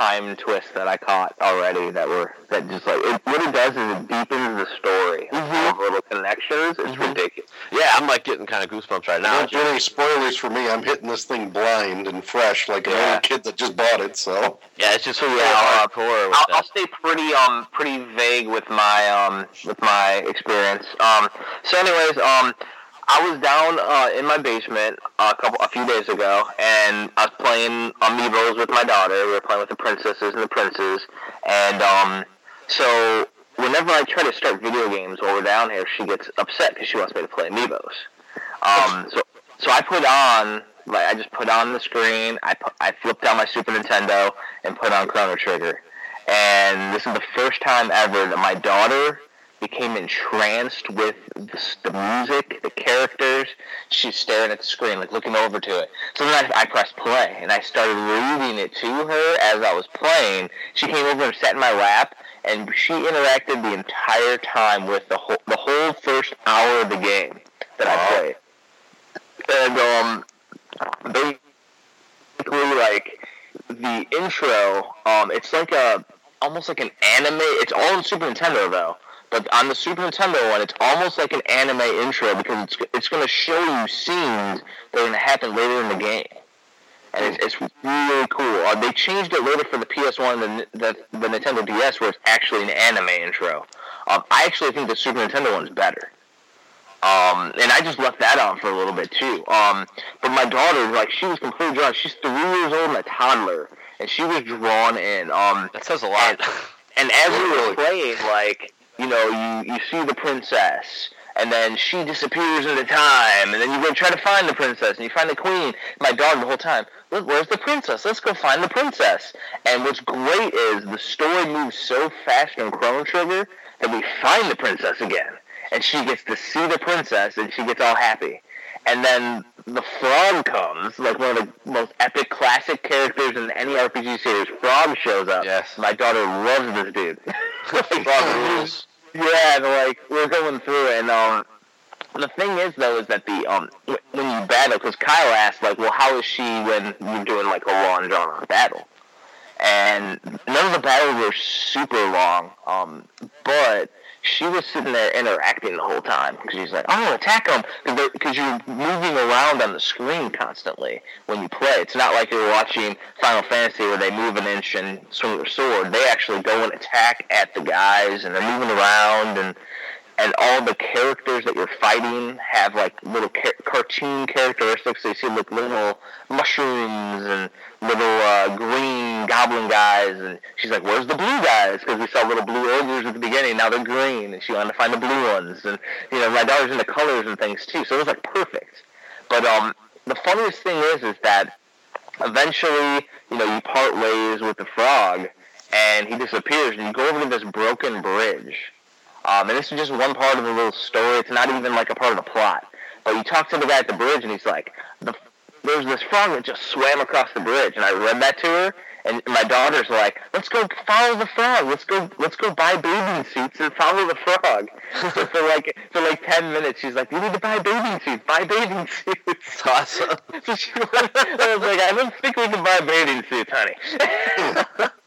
time twists that I caught already that were that just like it, what it does is it deepens the story of little connections. It's ridiculous. yeah, I'm like getting kind of goosebumps right now. Don't do any spoilers for me. I'm hitting this thing blind and fresh, like an Yeah. old kid that just bought it. So Yeah, it's just so yeah, yeah, I'll. I'll stay pretty um pretty vague with my um with my experience. Um, so anyways, um, I was down uh, in my basement a couple a few days ago, and I was playing amiibos with my daughter. We were playing with the princesses and the princes, and um, so whenever I try to start video games while we're down here, she gets upset because she wants me to play amiibos. Um, so so I put on like I just put on the screen. I put, I flipped down my Super Nintendo and put on Chrono Trigger, and this is the first time ever that my daughter became entranced with the, the music, the characters. She's staring at the screen, like looking over to it. So then I, I pressed play, and I started reading it to her as I was playing. She came over and sat in my lap, and she interacted the entire time with the whole the whole first hour of the game that I played. And um, basically, like the intro, um, it's like a almost like an anime. It's all on Super Nintendo though. But on the Super Nintendo one, it's almost like an anime intro because it's it's going to show you scenes that are going to happen later in the game, and it's, it's really cool. Uh, they changed it later for the PS1 and the, the, the Nintendo DS, where it's actually an anime intro. Um, I actually think the Super Nintendo one's better. Um, and I just left that on for a little bit too. Um, but my daughter, like, she was completely drawn. She's three years old and a toddler, and she was drawn in. Um, that says a lot. and as we were playing, like, you know, you, you see the princess, and then she disappears into time, and then you go try to find the princess, and you find the queen. My daughter the whole time, look, where's the princess? Let's go find the princess. And what's great is the story moves so fast in Chrono Trigger that we find the princess again, and she gets to see the princess, and she gets all happy. And then the frog comes, like one of the most epic classic characters in any RPG series. Frog shows up. Yes. My daughter loves this dude. <laughs> Frog <laughs> rules. Yeah, like we're going through it, and um, the thing is though is that the um when you battle, because Kyle asked like, well, how is she when you're doing like a long drawn out battle? And none of the battles were super long, um, but she was sitting there interacting the whole time because she's like, "Oh, attack them!" Because you're moving around on the screen constantly when you play. It's not like you're watching Final Fantasy where they move an inch and swing their sword. They actually go and attack at the guys, and they're moving around and and all the characters that you're fighting have like little car- cartoon characteristics. They see like little mushrooms and little uh, green goblin guys, and she's like, "Where's the blue guys?" Because we saw little blue ogres at the beginning. Now they're green, and she wanted to find the blue ones. And you know, my daughter's into colors and things too, so it was like perfect. But um, the funniest thing is, is that eventually, you know, you part ways with the frog, and he disappears, and you go over to this broken bridge um, and this is just one part of the little story. It's not even like a part of the plot. But you talk to the guy at the bridge, and he's like, the, "There's this frog that just swam across the bridge." And I read that to her, and my daughter's like, "Let's go follow the frog. Let's go. Let's go buy bathing suits and follow the frog." so <laughs> for like for like ten minutes, she's like, "You need to buy bathing suits. Buy bathing suits." awesome. <laughs> so she was, I was like, "I don't think we can buy bathing suits, honey." <laughs>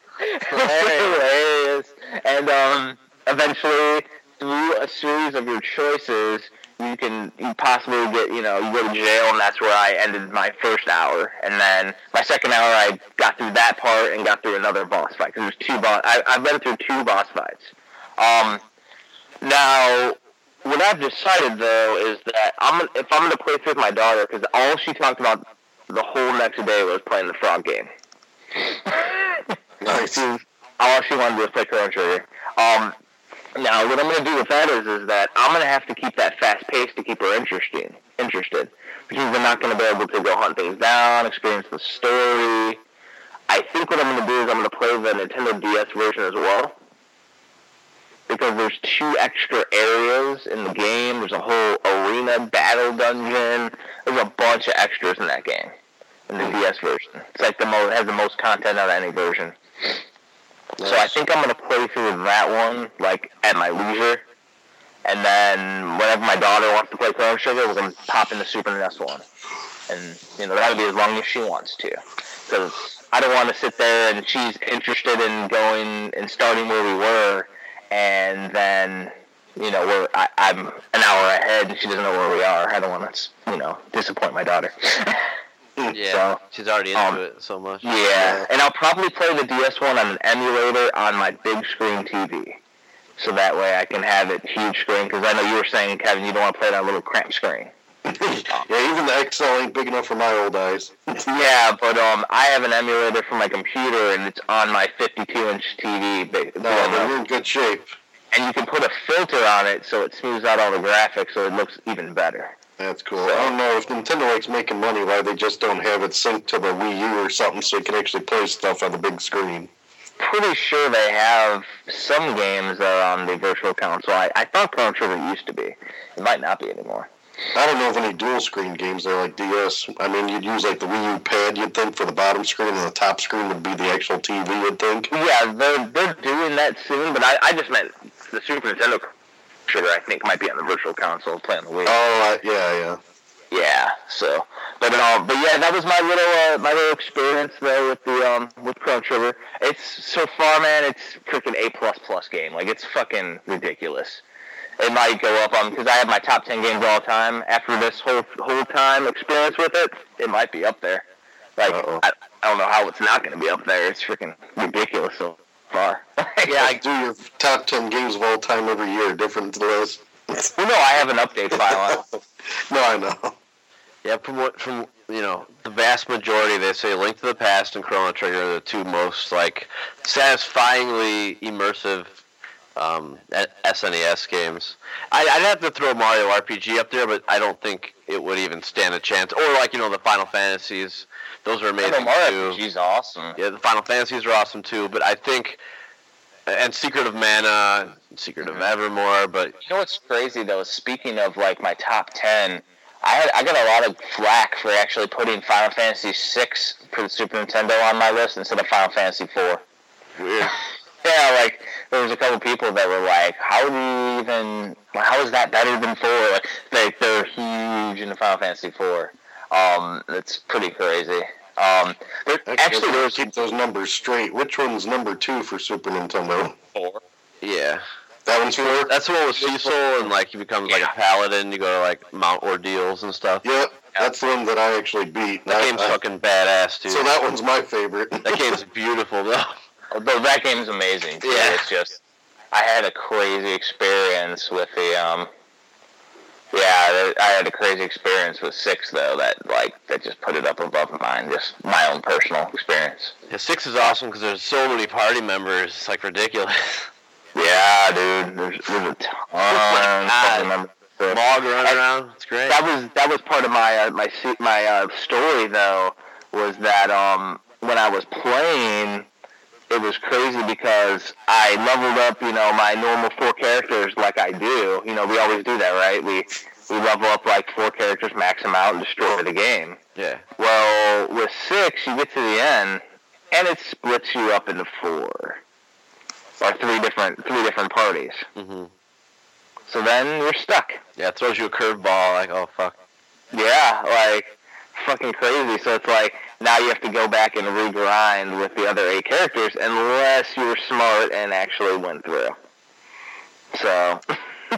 hilarious. And um, eventually, through a series of your choices, you can you possibly get you know you go to jail, and that's where I ended my first hour. And then my second hour, I got through that part and got through another boss fight because there's two boss. I, I've been through two boss fights. Um, now what I've decided though is that I'm if I'm going to play with my daughter because all she talked about the whole next day was playing the frog game. <laughs> Nice. all she wanted to do was play Chrono Trigger. Um, now, what I'm going to do with that is, is that I'm going to have to keep that fast pace to keep her interesting, interested, because we're not going to be able to go hunt things down, experience the story. I think what I'm going to do is I'm going to play the Nintendo DS version as well, because there's two extra areas in the game. There's a whole arena battle dungeon. There's a bunch of extras in that game in the DS version. It's like the most has the most content out of any version. So I think I'm gonna play through that one like at my leisure, and then whenever my daughter wants to play Chrono Sugar, we're gonna pop in the Super NES one, and you know that'll be as long as she wants to, because I don't want to sit there and she's interested in going and starting where we were, and then you know we're I, I'm an hour ahead and she doesn't know where we are. I don't want to you know disappoint my daughter. <laughs> Yeah, So, she's already into um, it so much. Yeah, and I'll probably play the DS one on an emulator on my big screen TV, so that way I can have it huge screen. Because I know you were saying, Kevin, you don't want to play it on a little cramped screen. <laughs> yeah, even the XL ain't big enough for my old eyes. <laughs> Yeah, but um, I have an emulator for my computer, and it's on my 52-inch TV. ba- No, but you're in good shape. And you can put a filter on it, so it smooths out all the graphics, so it looks even better. That's cool. I don't know if Nintendo likes making money, why they just don't have it synced to the Wii U or something so you can actually play stuff on the big screen. Pretty sure they have some games that are on the virtual console. I, I thought Chrono Trigger used to be. It might not be anymore. I don't know of any dual screen games there like DS. I mean, you'd use like the Wii U pad, you'd think, for the bottom screen, and the top screen would be the actual TV, you'd think. Yeah, they're they're doing that soon, but I, I just meant the Super Nintendo Trigger. I think might be on the Virtual Console, playing the Wii. Oh, uh, yeah, yeah. Yeah, so but um, but yeah, that was my little uh, my little experience though with the um with Chrono Trigger. It's so far, man. It's freaking A plus plus game. Like it's fucking ridiculous. It might go up on because I have my top ten games all time. After this whole whole time experience with it, it might be up there. Like I, I don't know how it's not going to be up there. It's freaking ridiculous so far. <laughs> Yeah, I do your top 10 games of all time every year, different list. <laughs> Well, no, I have an update file. <laughs> no, I know. Yeah, from what from you know the vast majority, they say Link to the Past and Chrono Trigger are the two most like satisfyingly immersive um, SNES games. I, I'd have to throw Mario RPG up there, but I don't think it would even stand a chance. Or like you know the Final Fantasies, those are amazing too. RPG's awesome. Yeah, the Final Fantasies are awesome too, but I think and Secret of Mana, Secret of mm-hmm. Evermore, but You know what's crazy though? Speaking of like my top ten, I had I got a lot of flack for actually putting Final Fantasy VI for the Super Nintendo on my list instead of Final Fantasy IV. weird. <laughs> Yeah, like there was a couple people that were like, "How do you even? How is that better than four? Like, like they're huge into Final Fantasy IV. Um, it's pretty crazy. Um, there, actually, there was keep those numbers straight. Which one's number two for Super Nintendo? four. Yeah. That one's four. That's the one with Cecil, and like he becomes like a paladin. You go to like mount ordeals and stuff. Yep, that's the one that I actually beat. That I- game's I- fucking badass, dude. So that one's my favorite. that <laughs> game's beautiful though. Although that game's amazing. Too. Yeah. It's just I had a crazy experience with the um. Yeah, I had a crazy experience with six though. That like that just put it up above mine. Just my own personal experience. Yeah, six is awesome because there's so many party members. It's like ridiculous. <laughs> Yeah, dude. There's, there's a ton. God. of members. Log running around. It's great. That was that was part of my uh, my my uh, story though was that um when I was playing it was crazy because I leveled up you know my normal four characters like I do you know we always do that right we we level up like four characters max them out and destroy the game Yeah. well with six you get to the end and it splits you up into four or three different three different parties Mm-hmm. so then you're stuck Yeah, it throws you a curveball. Like, oh fuck. Yeah, like fucking crazy. So it's like now you have to go back and regrind with the other eight characters unless you were smart and actually went through. So <laughs>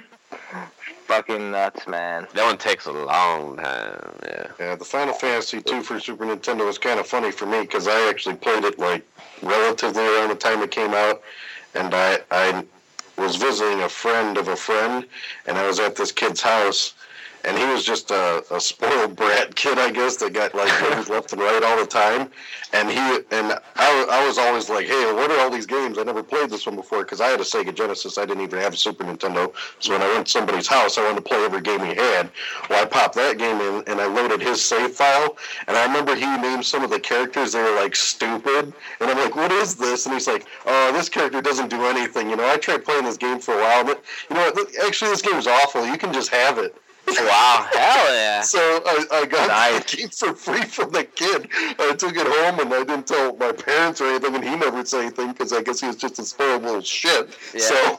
fucking nuts, man. That one takes a long time. Yeah. Yeah, the Final Fantasy II for Super Nintendo was kind of funny for me because I actually played it like relatively around the time it came out, and I I was visiting a friend of a friend, and I was at this kid's house, and he was just a, a spoiled <laughs> brat kid, I guess, that got like games left and right all the time, and he and I, I was always like, hey, what are all these games? I never played this one before because I had a Sega Genesis. I didn't even have a Super Nintendo, so when I went to somebody's house, I wanted to play every game he had. Well, I popped that game in and I loaded his save file. And I remember he named some of the characters. They were like stupid. And I'm like, what is this? And he's like, oh, this character doesn't do anything. You know, I tried playing this game for a while, but you know? Actually, this game's awful. You can just have it. Wow. Hell yeah. So I, I got Nice. the game for free from the kid. I took it home and I didn't tell my parents or anything, and he never said anything because I guess he was just a horrible little shit. Yeah. So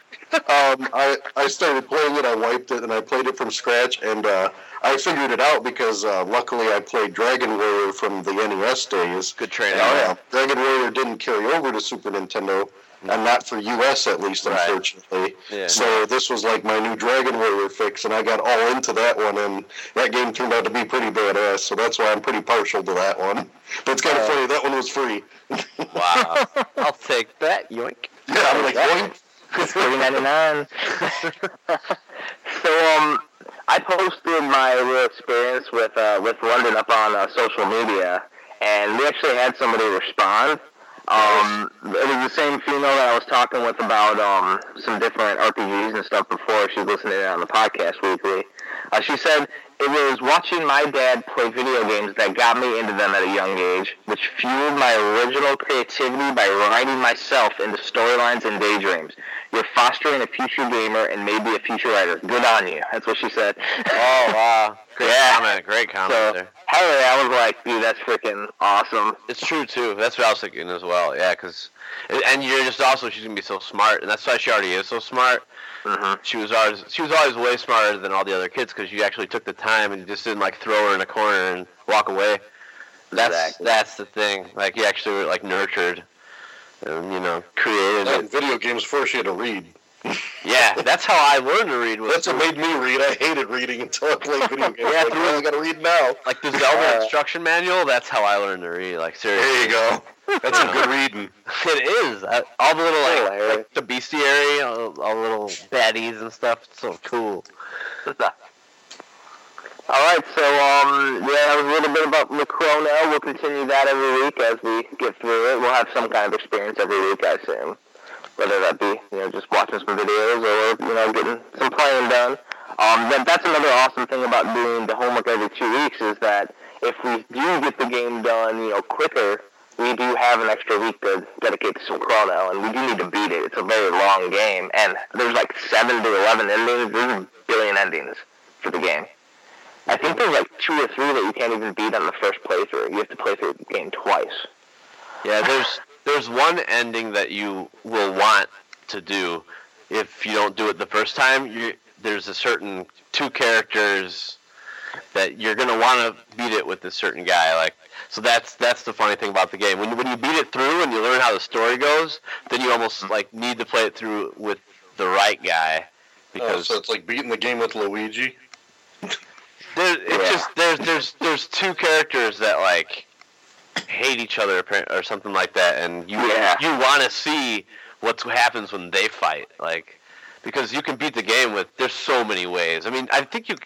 <laughs> um, I I started playing it. I wiped it and I played it from scratch, and uh, I figured it out because uh, luckily I played Dragon Warrior from the NES days. Good training. Oh, yeah. Dragon Warrior didn't carry over to Super Nintendo, and not for US at least, Right. unfortunately. Yeah. So this was like my new Dragon Warrior fix, and I got all into that one, and that game turned out to be pretty badass. So that's why I'm pretty partial to that one. But it's kind of Uh, funny that one was free. <laughs> Wow. I'll take that. Yoink. Yeah, I'm like, Yeah. Three ninety nine. so um, I posted my real experience with uh, with London up on uh, social media, and we actually had somebody respond. Um, it was the same female that I was talking with about um, some different RPGs and stuff before. She was listening on the podcast weekly. Uh, she said it was watching my dad play video games that got me into them at a young age, which fueled my original creativity by writing myself into storylines and daydreams. You're fostering a future gamer and maybe a future writer. Good on you. That's what she said. Oh wow. <laughs> Great Yeah. comment. Great comment So, there. hell yeah, I was like, dude, that's freaking awesome. It's true too. That's what I was thinking as well. Yeah, because and you're just also she's gonna be so smart, and that's why she already is so smart. Hmm She was always she was always way smarter than all the other kids because you actually took the time and you just didn't like throw her in a corner and walk away. That's Exactly. that's the thing. Like you actually were like nurtured, and you know created That it. video games force you to read. Yeah, that's how I learned to read. Was That's what made me read. I hated reading until I played <laughs> video games. Yeah, like, well, I gotta read now. like the Zelda Uh, instruction manual. That's how I learned to read. Like seriously. There you go. That's some <laughs> good reading. It is. I, all the little like, like the bestiary, all, all the little baddies and stuff. It's so cool. <laughs> All right, so um, yeah, that was a little bit about Macrono. We'll continue that every week as we get through it. We'll have some kind of experience every week, I assume. Whether that be, you know, just watching some videos or, you know, getting some playing done. Um, that, that's another awesome thing about doing the homework every two weeks is that if we do get the game done, you know, quicker, we do have an extra week to dedicate to some chrono, and we do need to beat it. It's a very long game, and there's like seven to eleven endings. There's a billion endings for the game. I think there's like two or three that you can't even beat on the first playthrough. You have to play through the game twice. Yeah, there's there's one ending that you will want to do if you don't do it the first time. You there's a certain two characters that you're gonna want to beat it with a certain guy. Like so that's that's the funny thing about the game. When when you beat it through and you learn how the story goes, then you almost mm-hmm. like need to play it through with the right guy Oh, so it's like beating the game with Luigi. there, it's Yeah. just there's there's there's two characters that like hate each other or something like that, and you Yeah. you want to see what happens when they fight, like because you can beat the game with there's so many ways. I mean, I think you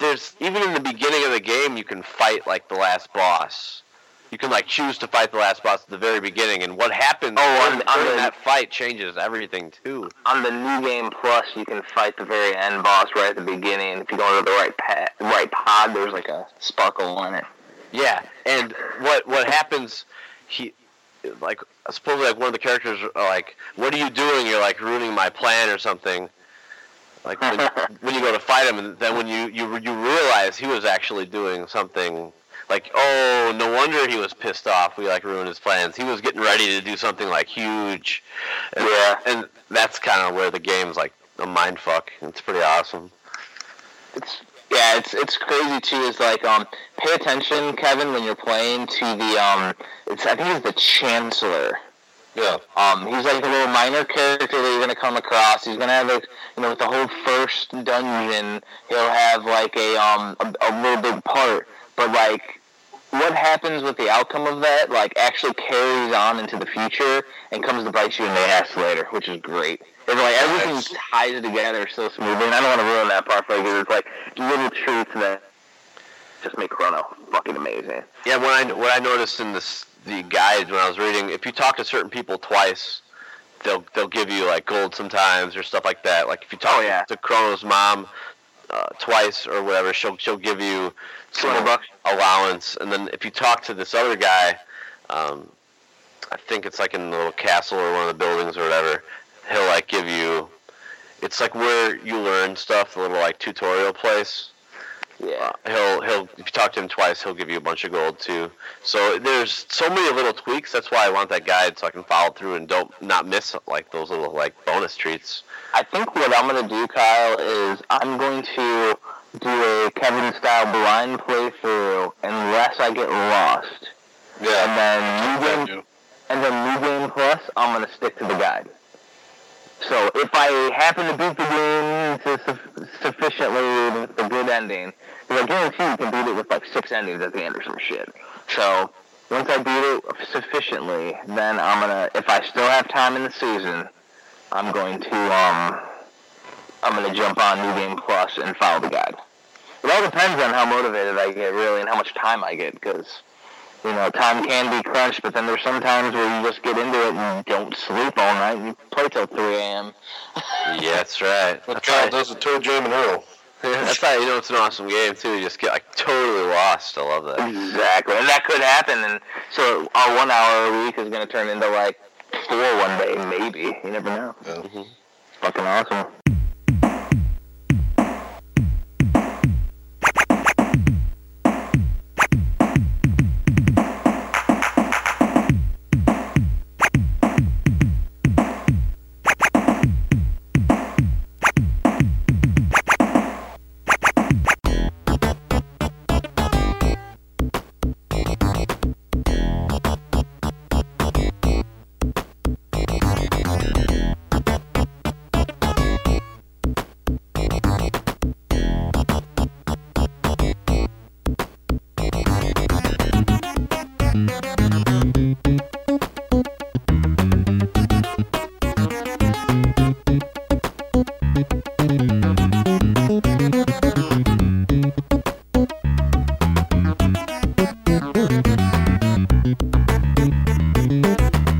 there's even in the beginning of the game you can fight like the last boss. You can like choose to fight the last boss at the very beginning, and what happens Oh, on- on the- that fight changes everything too. On the new game plus, you can fight the very end boss right at the beginning. If you go to the right pa- right pod, there's like a sparkle on it. Yeah, and what what happens? He like supposedly like one of the characters are like, "What are you doing? You're like ruining my plan or something." Like when, <laughs> when you go to fight him, and then when you you you realize he was actually doing something. Like, oh, no wonder he was pissed off. We like ruined his plans. He was getting ready to do something like huge. And, Yeah. and that's kind of where the game's like a mind fuck. It's pretty awesome. It's yeah, it's it's crazy too. Is like um, pay attention, Kevin, when you're playing to the um, it's I think it's the Chancellor. Yeah. Um, he's like a little minor character that you're gonna come across. He's gonna have like you know with the whole first dungeon, he'll have like a um a, a little big part, but like what happens with the outcome of that like actually carries on into the future and comes to bite you in the ass later, which is great. It's like everything ties together so smoothly, and I don't want to ruin that part for you. 'cause It's like little truths that just make Chrono fucking amazing. Yeah, what I what I noticed in this the guide when I was reading, if you talk to certain people twice, they'll they'll give you like gold sometimes or stuff like that. Like if you talk Oh, yeah. to Chrono's mom uh, twice or whatever, she'll she'll give you some 200 bucks. allowance, and then if you talk to this other guy, um, I think it's like in the little castle or one of the buildings or whatever, he'll like give you. It's like where you learn stuff, the little like tutorial place Yeah. Uh, he'll he'll if you talk to him twice, he'll give you a bunch of gold too. So there's so many little tweaks. That's why I want that guide so I can follow through and don't not miss like those little like bonus treats. I think what I'm gonna do, Kyle, is I'm going to do a Kevin style blind playthrough unless I get lost, Yeah. and then new game, and then new game plus, I'm gonna stick to the guide. So if I happen to beat the game to su- sufficiently with a good ending, because I guarantee you can beat it with like six endings at the end or some shit. So once I beat it sufficiently, then I'm gonna, if I still have time in the season, I'm going to um, I'm gonna jump on New Game Plus and follow the guide. It all depends on how motivated I get, really, and how much time I get, because you know time can be crunched. But then there's some times where you just get into it and don't sleep all night and you play till 3 a.m. <laughs> Yeah, that's right. That's Kyle <laughs> right. does the ToeJam and Earl. That's how you know it's an awesome game too. You just get like totally lost. I love that. Exactly, and that could happen. And so our one hour a week is gonna turn into like four one day, maybe. You never know. Yeah. Mhm. Fucking awesome.